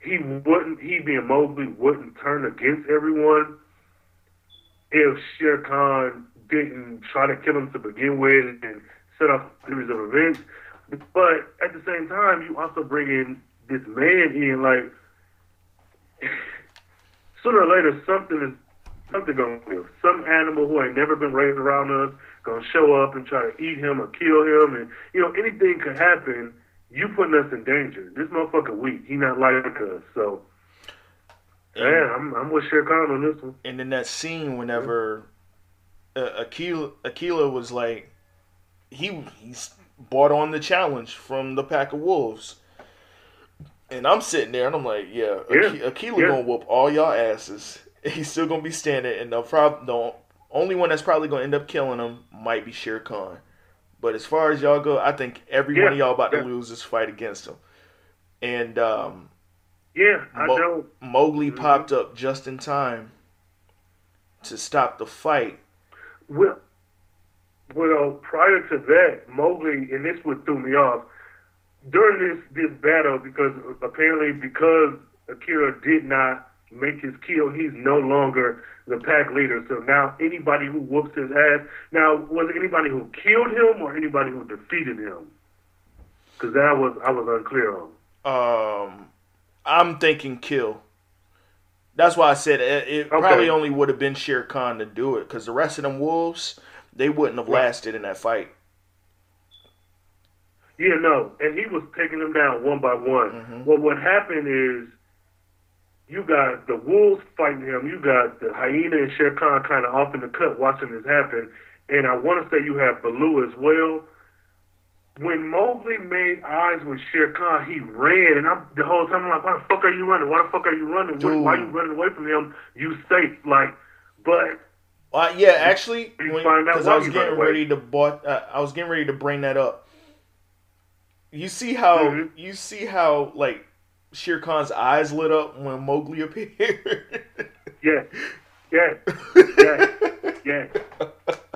he wouldn't, he being Mowgli, wouldn't turn against everyone if Shere Khan didn't try to kill him to begin with and set off a series of events. But at the same time, you also bring in this man in, like, sooner or later, something is something gonna give. Some animal who ain't never been raised around us gonna show up and try to eat him or kill him, and you know anything could happen. You putting us in danger. This motherfucker weak. He not like us. So, yeah, I'm I'm with Shere Khan on this one. And in that scene, whenever uh, Akela, Akela was like, he he's bought on the challenge from the pack of wolves. And I'm sitting there and I'm like, yeah, Yeah, Akela yeah. gonna whoop all y'all asses. He's still gonna be standing, and the prob- the only one that's probably gonna end up killing him might be Shere Khan. But as far as y'all go, I think every Yeah, one of y'all about yeah. to lose this fight against him. And um, Yeah, I Mo- don't. Mowgli Mhm. popped up just in time to stop the fight. Well, well, prior to that, Mowgli, and this what threw me off during this this battle because apparently because Akela did not make his kill, he's no longer the pack leader. So now anybody who whoops his ass, now was it anybody who killed him or anybody who defeated him? Because that was I was unclear on. Um, I'm thinking kill. That's why I said it, it Okay. probably only would have been Shere Khan to do it because the rest of them wolves they wouldn't have Right. lasted in that fight. Yeah, no, and he was taking them down one by one. Mhm. Well, what happened is you got the wolves fighting him. You got the hyena and Shere Khan kind of off in the cut watching this happen. And I want to say you have Baloo as well. When Mowgli made eyes with Shere Khan, he ran, and I'm the whole time I'm like, "Why the fuck are you running? Why the fuck are you running? Why, why are you running away from him? You safe?" Like, but Uh, yeah, actually, You find out because I was getting ready to bought, uh, I was getting ready to bring that up. You see how Mhm. you see how like Shere Khan's eyes lit up when Mowgli appeared. yeah, yeah, yeah, yeah,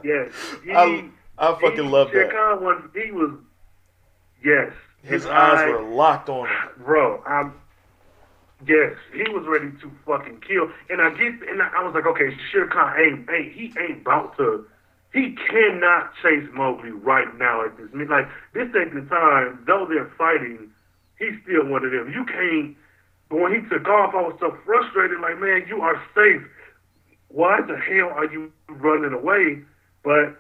yeah. He, I, I fucking he, love Shere that. Khan was he was yes. His And eyes I- were locked on him. bro. I'm yes. He was ready to fucking kill, and I get and I was like, okay, Shere Khan ain't ain't he ain't about to. He cannot chase Mowgli right now at this. I mean, like this ain't the time. Though they're fighting, he's still one of them. You can't. When he took off, I was so frustrated. Like, man, you are safe. Why the hell are you running away? But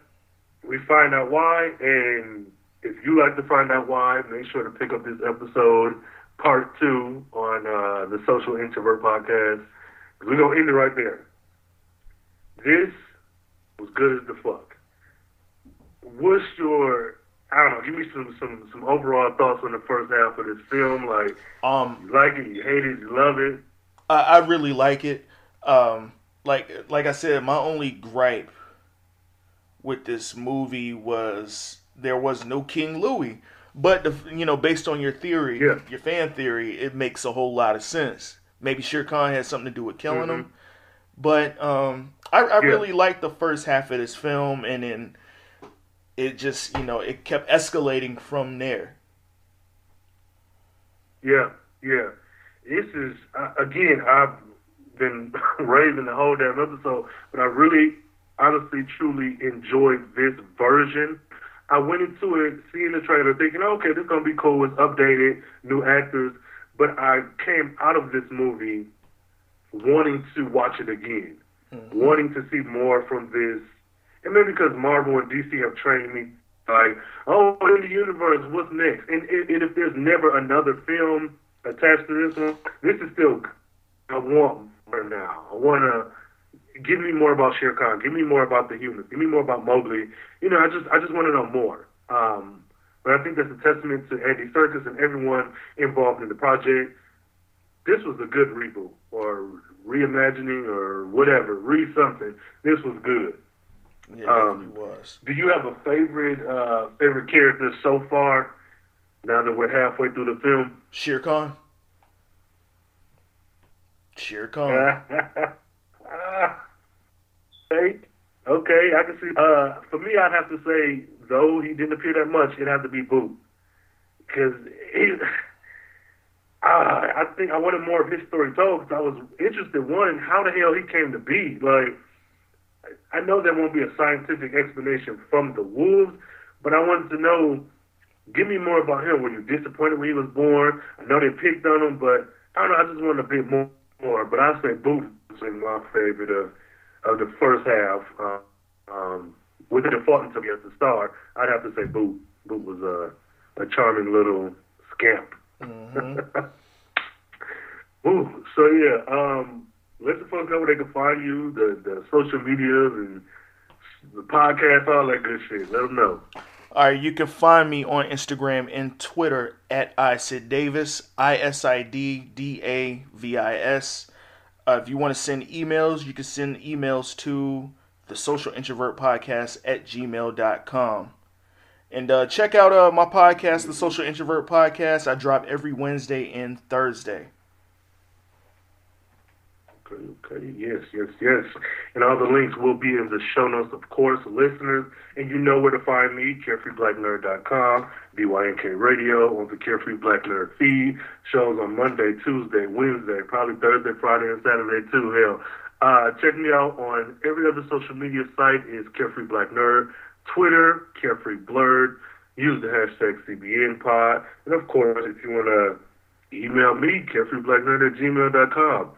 we find out why, and if you like to find out why, make sure to pick up this episode, part two, on uh, the Social Introvert Podcast. we're going to end it right there. This was good as the fuck. What's your, I don't know, give me some, some, some overall thoughts on the first half of this film. Like, Um, you like it, you hate it, you love it. I, I really like it. Um, like like I said, my only gripe with this movie was there was no King Louis. But the, you know, based on your theory, Yeah. your fan theory, it makes a whole lot of sense. Maybe Shere Khan had something to do with killing Mhm. him. But um, I, I Yeah. really liked the first half of this film, and then it just you know it kept escalating from there. Yeah, yeah. This is again. I've been raving the whole damn episode, but I really, honestly, truly enjoyed this version. I went into it seeing the trailer, thinking, okay, this is gonna be cool. It's updated, new actors, but I came out of this movie wanting to watch it again, mm-hmm. wanting to see more from this. And maybe because Marvel and DC have trained me, like, oh, in the universe, what's next? And, and, if there's never another film attached to this one, this is still I want more now. I want to give me more about Shere Khan. Give me more about the humans. Give me more about Mowgli. You know, I just I just want to know more. Um, But I think that's a testament to Andy Serkis and everyone involved in the project. This was a good reboot or reimagining or whatever, re something. This was good. Yeah, Um, it was. Do you have a favorite uh, favorite character so far? Now that we're halfway through the film. Shere Khan. Shere Khan. okay, okay, I can see. Uh, for me, I'd have to say, though he didn't appear that much, it'd have to be Bhoot, because he. Uh, I think I wanted more of his story told because I was interested. One, how the hell he came to be. Like, I know there won't be a scientific explanation from the wolves, but I wanted to know. Give me more about him. Were you disappointed when he was born? I know they picked on him, but I don't know. I just wanted a bit more. more but I say Bhoot is my favorite of of the first half. Uh, um, with the defaulting to be as the star, I'd have to say Bhoot. Bhoot was a a charming little scamp. hmm Ooh, so yeah, um, let the folks know where they can find you, the the social medias and the podcast, all that good shit. Let them know. All right, you can find me on Instagram and Twitter at Isid Davis, I S I D D A V I S. Uh, if you want to send emails, you can send emails to the social introvert podcast at gmail.com. And uh, check out uh, my podcast, the Social Introvert Podcast. I drop every Wednesday and Thursday. Okay, okay, yes, yes, yes. And all the links will be in the show notes, of course, listeners. And you know where to find me, carefreeblacknerd.com, BYNK Radio, on the Carefree Black Nerd feed. Shows on Monday, Tuesday, Wednesday, probably Thursday, Friday, and Saturday too, hell. Uh, check me out on every other social media site is Carefree Black Nerd. Twitter, Carefree Blerd. Use the hashtag CBNPod. And of course, if you want to email me, carefreeblacknerd at gmail.com.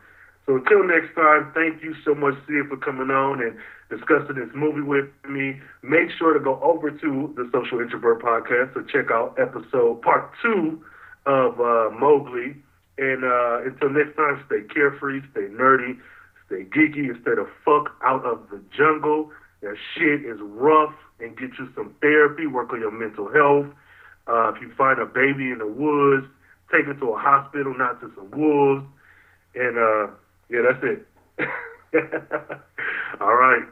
So until next time, thank you so much, Sia, for coming on and discussing this movie with me. Make sure to go over to the Social Introvert Podcast to check out episode part two of uh, Mowgli. And uh, until next time, stay carefree, stay nerdy, stay geeky, and stay the fuck out of the jungle. That shit is rough, and get you some therapy. Work on your mental health. Uh, if you find a baby in the woods, take it to a hospital, not to some wolves. And uh, yeah, that's it. All right.